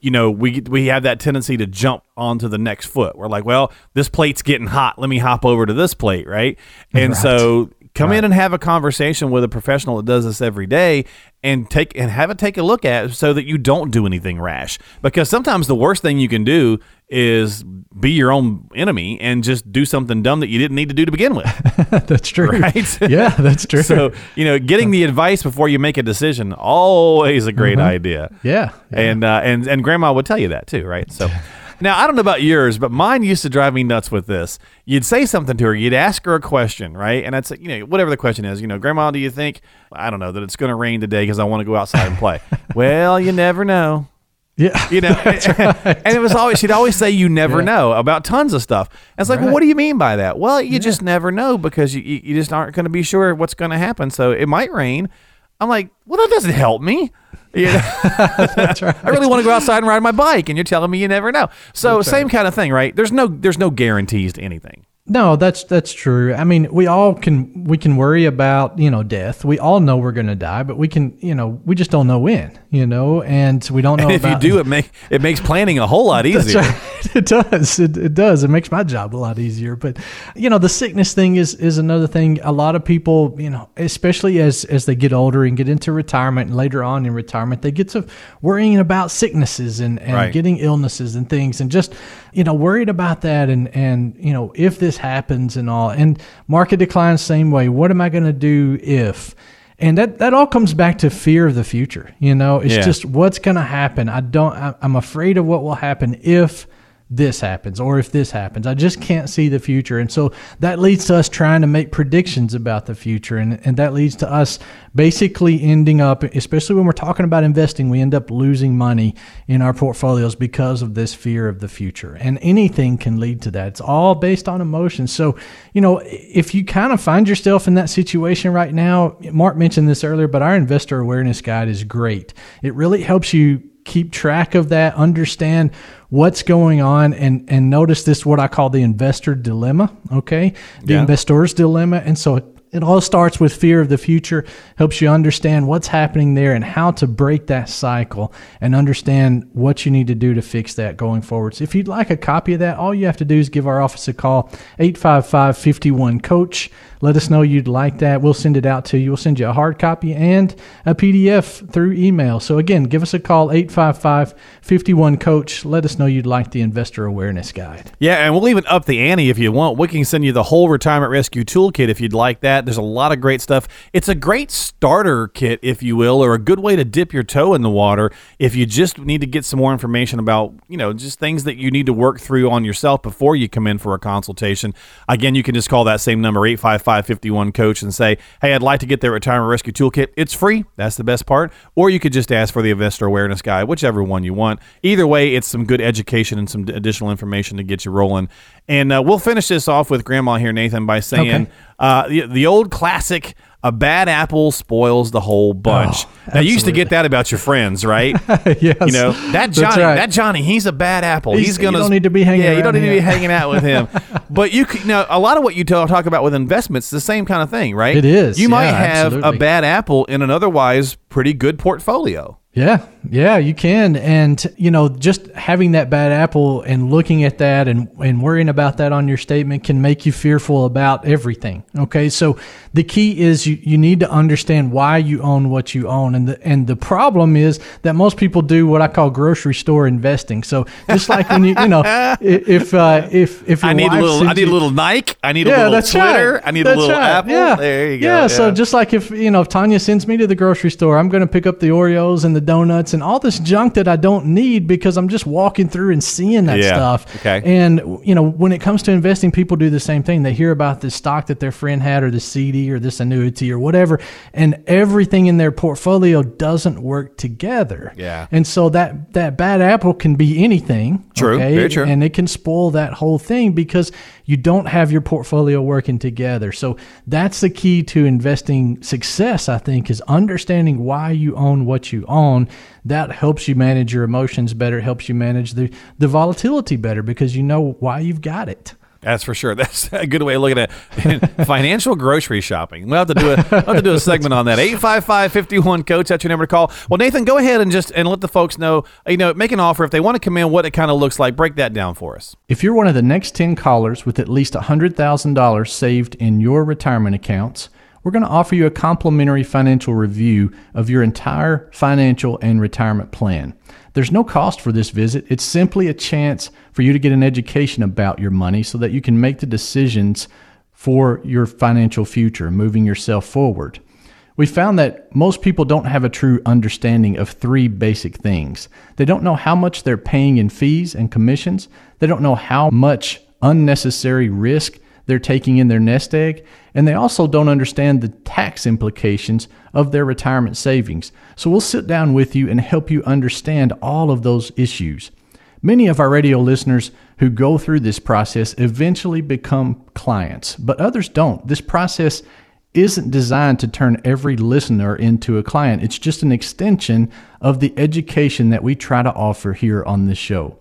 you know we we have that tendency to jump onto the next foot. We're like, well, this plate's getting hot. Let me hop over to this plate, right? And Right. so come in and have a conversation with a professional that does this every day and take and have it take a look at so that you don't do anything rash because sometimes the worst thing you can do is be your own enemy and just do something dumb that you didn't need to do to begin with that's true. right Yeah, that's true. so you know getting the advice before you make a decision always a great Mm-hmm. idea yeah. yeah. and uh, and and grandma would tell you that too, right? So now I don't know about yours, but mine used to drive me nuts with this. You'd say something to her, you'd ask her a question, right? And I'd say, you know, whatever the question is, you know, grandma, do you think I don't know that it's going to rain today because I want to go outside and play? well, you never know. yeah. You know, and it was always she'd always say you never Yeah. know about tons of stuff. And it's like, well, what do you mean by that? Well, you just never know because you you just aren't going to be sure what's going to happen. So it might rain. I'm like, well, that doesn't help me. You know? I really want to go outside and ride my bike, and you're telling me you never know. So same kind of thing, right? There's no there's no guarantees to anything. No, that's that's true. I mean, we all can we can worry about you know death. We all know we're going to die, but we can you know we just don't know when. You know, and we don't know. And if about, you do, it make it makes planning a whole lot easier. right. It does. It, it does. It makes my job a lot easier. But you know, the sickness thing is is another thing. A lot of people, you know, especially as as they get older and get into retirement and later on in retirement, they get to worrying about sicknesses and, and Right. getting illnesses and things and just you know worried about that and and you know if this happens and all and market declines same way. What am I going to do if? And that, that all comes back to fear of the future. You know, it's Yeah. just what's going to happen. I don't. I, I'm afraid of what will happen if this happens or if this happens. I just can't see the future. And so that leads to us trying to make predictions about the future. And, and that leads to us basically ending up, especially when we're talking about investing, we end up losing money in our portfolios because of this fear of the future. And anything can lead to that. It's all based on emotions. So, you know, if you kind of find yourself in that situation right now, Mark mentioned this earlier, but our investor awareness guide is great. It really helps you keep track of that, understand what's going on, and and notice this what I call the investor dilemma. Okay, the Yeah. investor's dilemma, and so. It all starts with fear of the future, helps you understand what's happening there and how to break that cycle and understand what you need to do to fix that going forward. So if you'd like a copy of that, all you have to do is give our office a call, 855 51 Coach. Let us know you'd like that. We'll send it out to you. We'll send you a hard copy and a PDF through email. So again, give us a call, 855 51 Coach. Let us know you'd like the Investor Awareness Guide. Yeah, and we'll even up the ante if you want. We can send you the whole Retirement Rescue Toolkit if you'd like that. There's a lot of great stuff. It's a great starter kit, if you will, or a good way to dip your toe in the water if you just need to get some more information about, you know, just things that you need to work through on yourself before you come in for a consultation. Again, you can just call that same number, 855 551 Coach, and say, hey, I'd like to get their Retirement Rescue Toolkit. It's free. That's the best part. Or you could just ask for the Investor Awareness Guide, whichever one you want. Either way, it's some good education and some additional information to get you rolling. And uh, we'll finish this off with Grandma here, Nathan, by saying Okay. uh, the, the old classic. A bad apple spoils the whole bunch. Oh, now you used to get that about your friends, right? yes. You know that Johnny. right. That Johnny. He's a bad apple. He's, He's- gonna. you don't need to be hanging Yeah, you don't need to be hanging out with him. but you could, now a lot of what you talk talk about with investments, the same kind of thing, right? It is, You might yeah, have a bad apple in an otherwise pretty good portfolio. Yeah, yeah, you can. And, you know, just having that bad apple and looking at that and, and worrying about that on your statement can make you fearful about everything. Okay. So the key is you, you need to understand why you own what you own. And the, and the problem is that most people do what I call grocery store investing. So just like when you, you know, if, uh, if, if your I need a little. I sends need a little Nike. I need a little that's Twitter. right. I need That's a little right. apple. Yeah. There you go. Yeah, so just like if you know, if Tanya sends me to the grocery store, I'm going to pick up the Oreos and the donuts and all this junk that I don't need because I'm just walking through and seeing that Yeah. stuff. Okay. And you know, when it comes to investing, people do the same thing. They hear about this stock that their friend had, or the CD, or this annuity, or whatever, and everything in their portfolio doesn't work together. Yeah. And so that that bad apple can be anything. True. okay? Very true. And it can spoil that whole thing because you don't have your portfolio working together. So that's the key to investing success, I think, is understanding why you own what you own. That helps you manage your emotions better, it helps you manage the, the volatility better because you know why you've got it. That's for sure. That's a good way of looking at it. Financial grocery shopping. We'll have to do a we'll have to do a segment on that. 855-51 coach, that's your number to call. Well, Nathan, go ahead and just and let the folks know, you know, make an offer if they want to come in, what it kind of looks like. Break that down for us. If you're one of the next 10 callers with at least $100,000 saved in your retirement accounts, we're going to offer you a complimentary financial review of your entire financial and retirement plan. There's no cost for this visit. It's simply a chance for you to get an education about your money so that you can make the decisions for your financial future, moving yourself forward. We found that most people don't have a true understanding of three basic things. They don't know how much they're paying in fees and commissions. They don't know how much unnecessary risk they're taking in their nest egg. And they also don't understand the tax implications of their retirement savings. So we'll sit down with you and help you understand all of those issues. Many of our radio listeners who go through this process eventually become clients, but others don't. This process isn't designed to turn every listener into a client. It's just an extension of the education that we try to offer here on this show.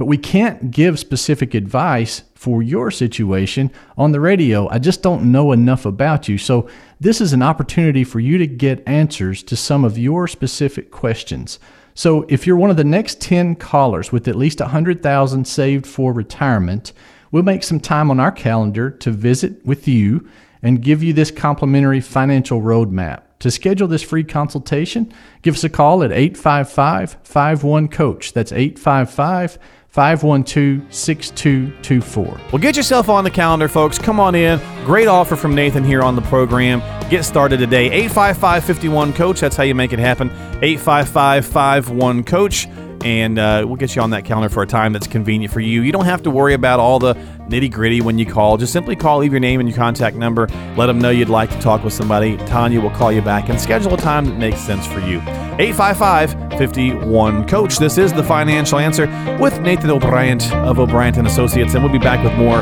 But we can't give specific advice for your situation on the radio. I just don't know enough about you. So, this is an opportunity for you to get answers to some of your specific questions. So, if you're one of the next 10 callers with at least 100,000 saved for retirement, we'll make some time on our calendar to visit with you and give you this complimentary financial roadmap. To schedule this free consultation, give us a call at 855 51 Coach. That's 855 512 6224. Well, get yourself on the calendar, folks. Come on in. Great offer from Nathan here on the program. Get started today. 855 51 Coach. That's how you make it happen. 855 51 Coach. And uh, we'll get you on that calendar for a time that's convenient for you. You don't have to worry about all the nitty gritty when you call. Just simply call, leave your name and your contact number. Let them know you'd like to talk with somebody. Tanya will call you back and schedule a time that makes sense for you. 855 51 Coach. This is the financial answer with Nathan O'Brien of O'Brien and Associates, and we'll be back with more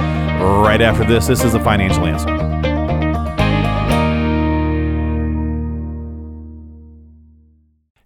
right after this. This is the financial answer.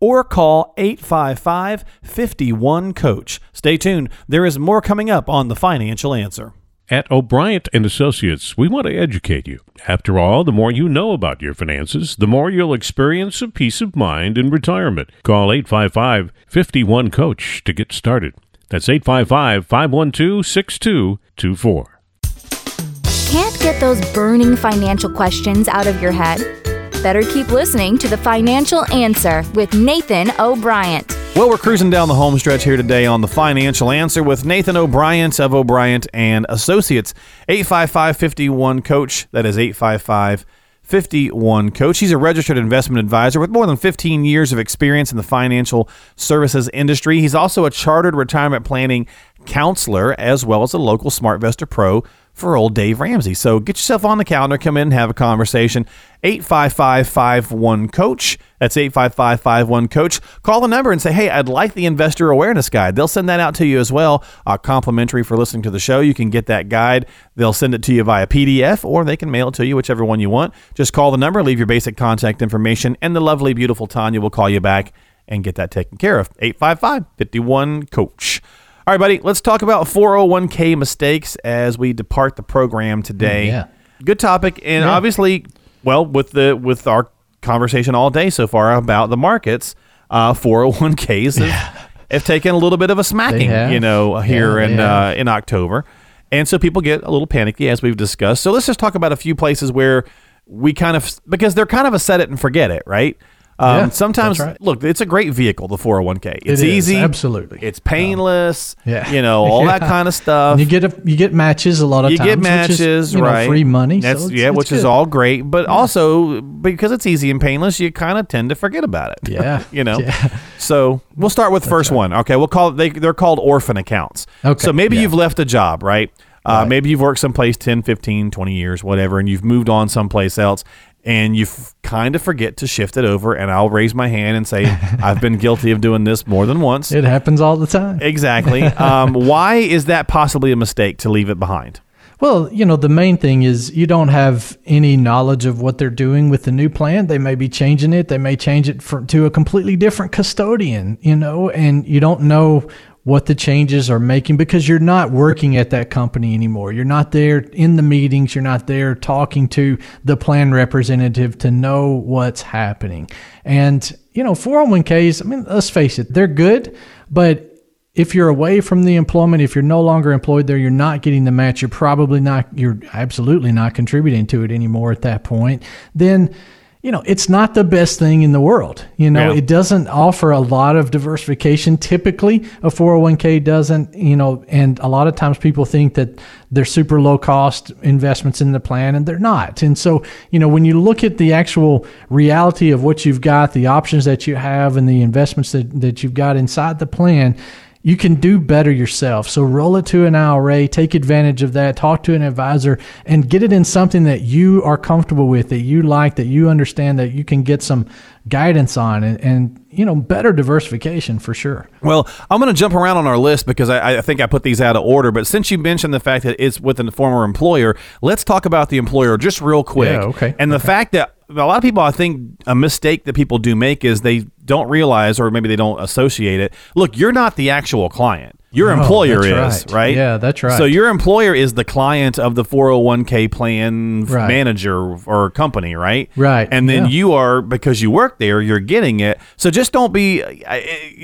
or call 855 51 Coach. Stay tuned. There is more coming up on The Financial Answer. At O'Brien and Associates, we want to educate you. After all, the more you know about your finances, the more you'll experience a peace of mind in retirement. Call 855 51 Coach to get started. That's 855 512 6224. Can't get those burning financial questions out of your head? Better keep listening to The Financial Answer with Nathan O'Brien. Well, we're cruising down the home stretch here today on The Financial Answer with Nathan O'Brien of O'Brien and Associates. 855 51 Coach. That is 855 51 Coach. He's a registered investment advisor with more than 15 years of experience in the financial services industry. He's also a chartered retirement planning counselor as well as a local SmartVestor Pro for old Dave Ramsey. So get yourself on the calendar, come in and have a conversation. 855 Coach. That's 855 Coach. Call the number and say, hey, I'd like the investor awareness guide. They'll send that out to you as well, uh, complimentary for listening to the show. You can get that guide. They'll send it to you via PDF or they can mail it to you, whichever one you want. Just call the number, leave your basic contact information, and the lovely, beautiful Tanya will call you back and get that taken care of. 855 51 Coach. All right, buddy, let's talk about 401k mistakes as we depart the program today. Yeah. Good topic. And Yeah. obviously, well, with the with our conversation all day so far about the markets, uh, 401ks have, have taken a little bit of a smacking, you know, here Yeah, in uh, in October. And so people get a little panicky as we've discussed. So let's just talk about a few places where we kind of because they're kind of a set it and forget it, right? Um, Yeah, sometimes right. look, it's a great vehicle, the 401k. It's is, easy, absolutely. It's painless, Yeah. you know, all that kind of stuff. And you get a, you get matches a lot of You times. get matches, is, you know, right? free money. That's so it's- yeah, it's which is all great, but also because it's easy and painless, you kind of tend to forget about it. Yeah. you know. Yeah. So we'll start with the first one. Okay, we'll call it, they they're called orphan accounts. Okay, So maybe yeah. you've left a job, right? Uh, Right. Maybe you've worked someplace 10, 15, 20 years, whatever, and you've moved on someplace else. And you f- kind of forget to shift it over, and I'll raise my hand and say I've been guilty of doing this more than once. It happens all the time. Exactly. Um, why is that possibly a mistake to leave it behind? Well, you know, the main thing is you don't have any knowledge of what they're doing with the new plan. They may be changing it. They may change it for, to a completely different custodian, you know, and you don't know what the changes are making because you're not working at that company anymore. You're not there in the meetings. You're not there talking to the plan representative to know what's happening. And, you know, 401ks, I mean, let's face it, they're good, but if you're away from the employment, if you're no longer employed there, you're not getting the match, you're probably not, you're absolutely not contributing to it anymore at that point, then, you know, it's not the best thing in the world. You know, Yeah. it doesn't offer a lot of diversification. Typically, a 401k doesn't, you know, and a lot of times people think that they're super low cost investments in the plan and they're not. And so, you know, when you look at the actual reality of what you've got, the options that you have, and the investments that, that you've got inside the plan, you can do better yourself. So roll it to an IRA, take advantage of that, talk to an advisor, and get it in something that you are comfortable with, that you like, that you understand, that you can get some guidance on, and, and you know, better diversification for sure. Well, I'm going to jump around on our list because I, I think I put these out of order. But since you mentioned the fact that it's with a former employer, let's talk about the employer just real quick. Yeah, okay, And the fact that a lot of people, I think, a mistake that people do make is they don't realize, or maybe they don't associate it. Look, you're not the actual client. Your No, employer is, right. right? Yeah, that's right. So your employer is the client of the 401k plan Right. manager or company, right? Right, And then yeah. you are because you work there, you're getting it. So just don't be.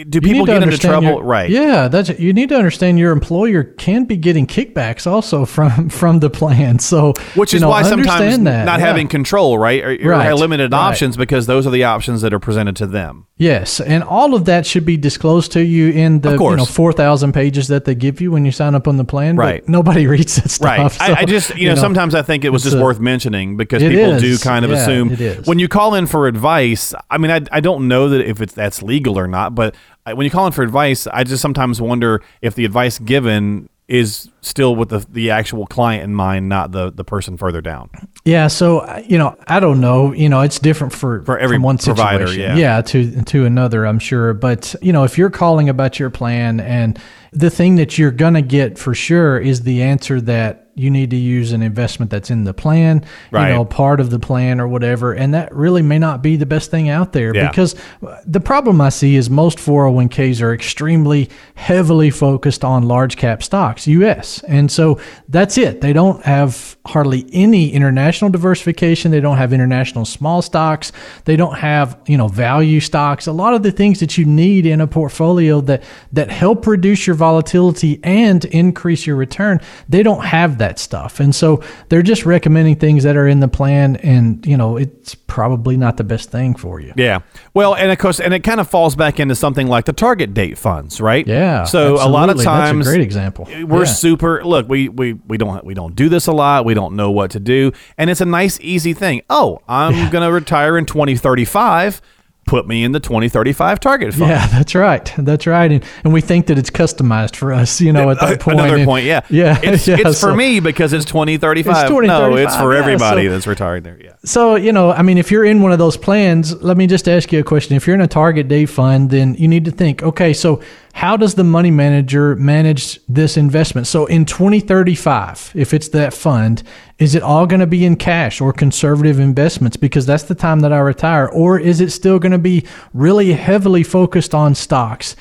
Do people get into trouble? your- right. Yeah, that's you need to understand your employer can be getting kickbacks also from from the plan. So Which is know, why sometimes that. not yeah. having control, right? Or, Right, limited right. options because those are the options that are presented to them. Yes, and all of that should be disclosed to you in the you know four thousand pages that they give you when you sign up on the plan. but Right. nobody reads that stuff. Right. so, I, I just, you, know, sometimes I think it was just a- worth mentioning because people is. do kind of Yeah, assume when you call in for advice. I mean, I, I don't know that if it's that's legal or not, but when you call in for advice, I just sometimes wonder if the advice given is still with the the actual client in mind, not the the person further down. Yeah, so uh, you know, I don't know. You know, it's different for For every one provider, situation. yeah. to to another, I'm sure. But you know, if you're calling about your plan, and the thing that you're gonna get for sure is the answer that you need to use an investment that's in the plan, Right. you know, part of the plan or whatever, and that really may not be the best thing out there Yeah. because uh, the problem I see is most 401ks are extremely heavily focused on large cap stocks, US. And so that's it. They don't have hardly any international diversification. They don't have international small stocks. They don't have, you know, value stocks. A lot of the things that you need in a portfolio that that help reduce your volatility and increase your return, they don't have that stuff. And so they're just recommending things that are in the plan and, you know, it's probably not the best thing for you. Yeah. Well, and of course, and it kind of falls back into something like the target date funds, right? Yeah. So a lot of times, that's a great example. We're Yeah. super. Look, we we we don't we don't do this a lot. We don't know what to do, and it's a nice, easy thing. Oh, I'm gonna retire in 2035. Put me in the 2035 target fund. Yeah, that's right. That's right. And, and we think that it's customized for us, you know, at that point. Another And- point, yeah, Yeah. It's, yeah, it's for so- me because it's 2035. It's no, it's 2035, for yeah, everybody so- that's retired there. Yeah. So, you know, I mean, if you're in one of those plans, let me just ask you a question. If you're in a target date fund, then you need to think, okay, so how does the money manager manage this investment? So in 2035, if it's that fund, is it all going to be in cash or conservative investments because that's the time that I retire? Or is it still going to be really heavily focused on stocks?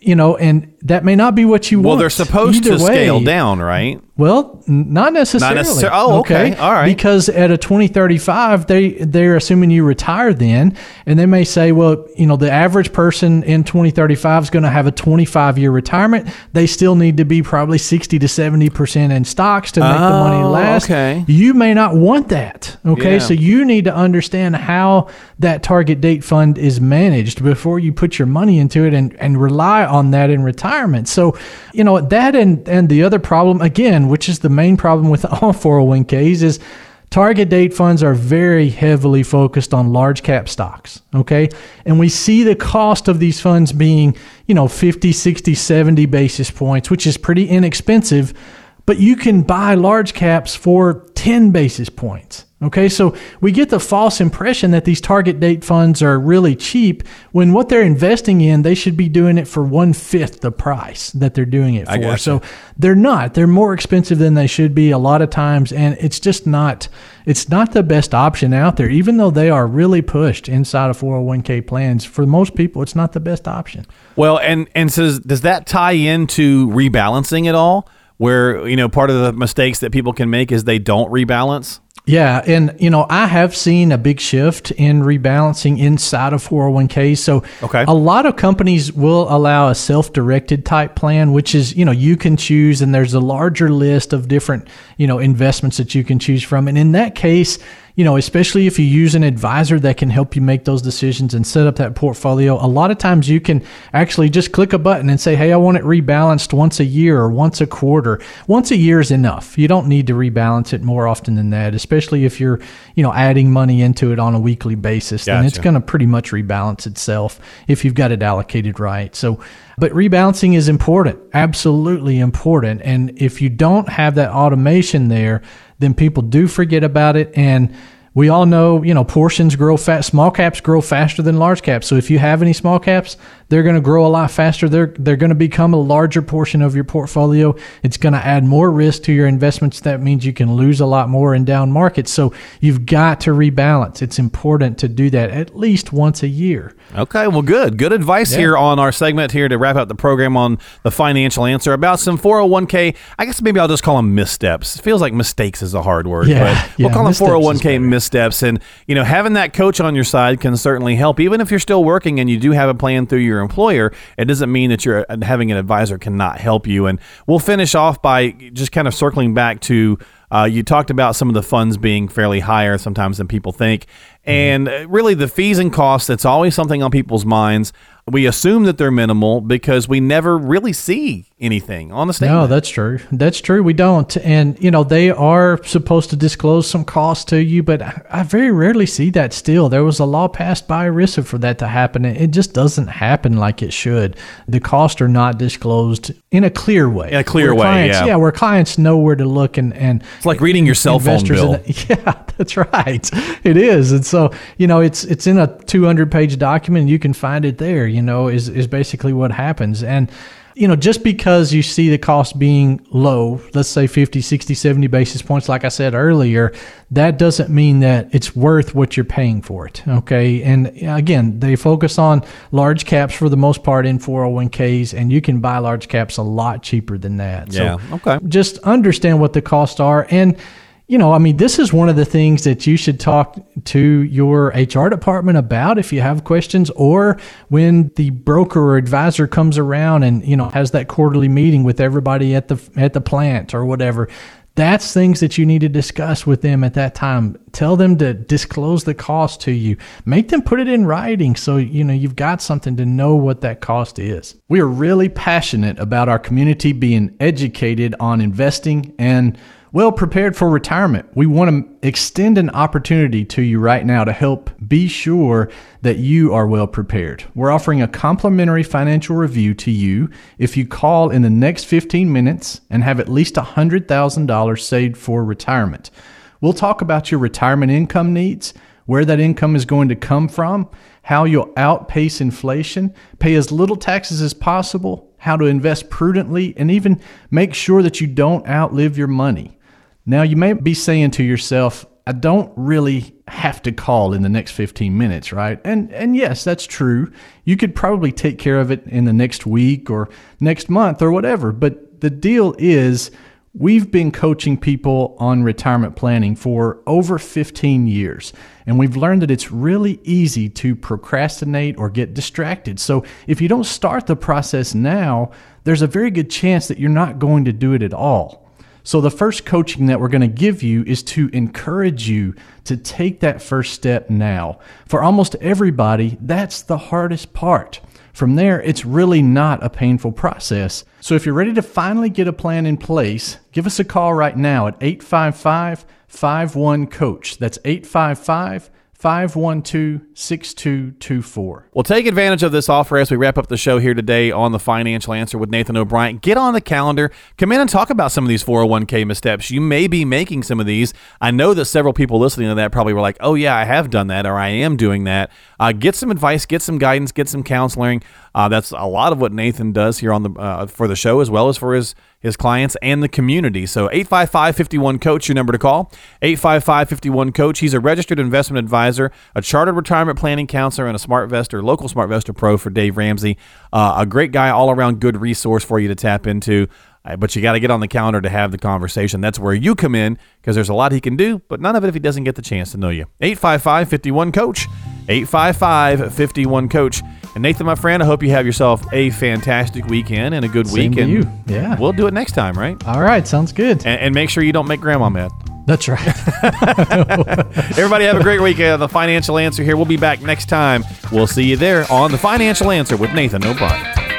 You know, and that may not be what you Well, want. Well, they're supposed Either to way- scale down, right? well, not necessarily. necessar- oh, okay. All right. Because at a 2035, they they're assuming you retire then, and they may say, well, you know, the average person in 2035 is going to have a 25 year retirement. They still need to be probably 60 to 70 percent in stocks to make the money Oh, last. okay. You may not want that. Okay, Yeah. so you need to understand how that target date fund is managed before you put your money into it and, and rely on that in retirement. So, you know, that and, and the other problem, again, which is the main problem with all 401ks, is target date funds are very heavily focused on large cap stocks. Okay. And we see the cost of these funds being, you know, 50, 60, 70 basis points, which is pretty inexpensive but you can buy large caps for 10 basis points. Okay, so we get the false impression that these target date funds are really cheap when what they're investing in, they should be doing it for one fifth the price that they're doing it for. So they're not. They're more expensive than they should be a lot of times, and it's just not. It's not the best option out there, even though they are really pushed inside of 401k plans. For most people, it's not the best option. Well, and and so does that tie into rebalancing at all? Where you know part of the mistakes that people can make is they don't rebalance. Yeah, and you know, I have seen a big shift in rebalancing inside of 401k. So Okay. a lot of companies will allow a self-directed type plan, which is, you know, you can choose and there's a larger list of different, you know, investments that you can choose from. And in that case, you know, especially if you use an advisor that can help you make those decisions and set up that portfolio, a lot of times you can actually just click a button and say, Hey, I want it rebalanced once a year or once a quarter. Once a year is enough. You don't need to rebalance it more often than that, especially if you're, you know, adding money into it on a weekly basis. Then it's going to pretty much rebalance itself if you've got it allocated right. So, but rebalancing is important, absolutely important. And if you don't have that automation there, then people do forget about it. And we all know, you know, portions grow fast. Small caps grow faster than large caps. So if you have any small caps, they're going to grow a lot faster. They're they're going to become a larger portion of your portfolio. It's going to add more risk to your investments. That means you can lose a lot more in down markets. So you've got to rebalance. It's important to do that at least once a year. Okay, well, good. Good advice here on our segment here to wrap up the program on the financial answer about some 401k. I guess maybe I'll just call them missteps. It feels like mistakes is a hard word, Yeah, but we'll yeah, call them 401k missteps. And, you know, having that coach on your side can certainly help. Even if you're still working and you do have a plan through your employer, it doesn't mean that you're having an advisor cannot help you. And we'll finish off by just kind of circling back to uh, you talked about some of the funds being fairly higher sometimes than people think. And uh, really, the fees and costs, that's always something on people's minds. We assume that they're minimal because we never really see anything on the statement. No, that's true. That's true. We don't. And, you know, they are supposed to disclose some costs to you, but I, I very rarely see that still. There was a law passed by ERISA for that to happen. It just doesn't happen like it should. The costs are not disclosed in a clear way. In a clear Where way, clients, yeah. yeah. Where clients know where to look and, and It's like reading your cell phone bill. the- yeah, that's right. It is. And so, you know, it's it's in a 200 page document. You can find it there, you know, is, is basically what happens. And, you know, just because you see the cost being low, let's say 50, 60, 70 basis points, like I said earlier, that doesn't mean that it's worth what you're paying for it. Okay. And again, they focus on large caps for the most part in 401ks, and you can buy large caps a lot cheaper than that. Yeah, So okay. just understand what the costs are and you know i mean this is one of the things that you should talk to your hr department about if you have questions or when the broker or advisor comes around and you know has that quarterly meeting with everybody at the at the plant or whatever. That's things that you need to discuss with them at that time. Tell them to disclose the cost to you. Make them put it in writing so you know you've got something to know what that cost is. We are really passionate about our community being educated on investing and well prepared for retirement. We want to extend an opportunity to you right now to help be sure that you are well prepared. We're offering a complimentary financial review to you if you call in the next 15 minutes and have at least $100,000 saved for retirement. We'll talk about your retirement income needs, where that income is going to come from, how you'll outpace inflation, pay as little taxes as possible, how to invest prudently, and even make sure that you don't outlive your money. Now, you may be saying to yourself, I don't really have to call in the next 15 minutes, right? And and yes, that's true. You could probably take care of it in the next week or next month or whatever, but the deal is we've been coaching people on retirement planning for over 15 years, and we've learned that it's really easy to procrastinate or get distracted. So, if you don't start the process now, there's a very good chance that you're not going to do it at all. So, the first coaching that we're going to give you is to encourage you to take that first step now. For almost everybody, that's the hardest part. From there, it's really not a painful process. So, if you're ready to finally get a plan in place, give us a call right now at 855 51 Coach. That's 855 512 6224. Well, take advantage of this offer as we wrap up the show here today on the Financial Answer with Nathan O'Brien. Get on the calendar, come in and talk about some of these 401k missteps. You may be making some of these. I know that several people listening to that probably were like, oh, yeah, I have done that or I am doing that. Uh, get some advice, get some guidance, get some counseling. Uh, that's a lot of what Nathan does here on the uh, for the show as well as for his his clients and the community. So 855-51 coach your number to call. 855-51 coach. He's a registered investment advisor, a chartered retirement planning counselor and a Smart Vestor, local Smart Vestor pro for Dave Ramsey. Uh, a great guy all around good resource for you to tap into. Uh, But you got to get on the calendar to have the conversation. That's where you come in because there's a lot he can do, but none of it if he doesn't get the chance to know you. 855 51 Coach. 855 51 Coach. And Nathan, my friend, I hope you have yourself a fantastic weekend and a good Same week. to and you. Yeah. We'll do it next time, right? All right, sounds good. And, and make sure you don't make grandma mad. That's right. Everybody have a great weekend. The Financial Answer here. We'll be back next time. We'll see you there on The Financial Answer with Nathan O'Brien.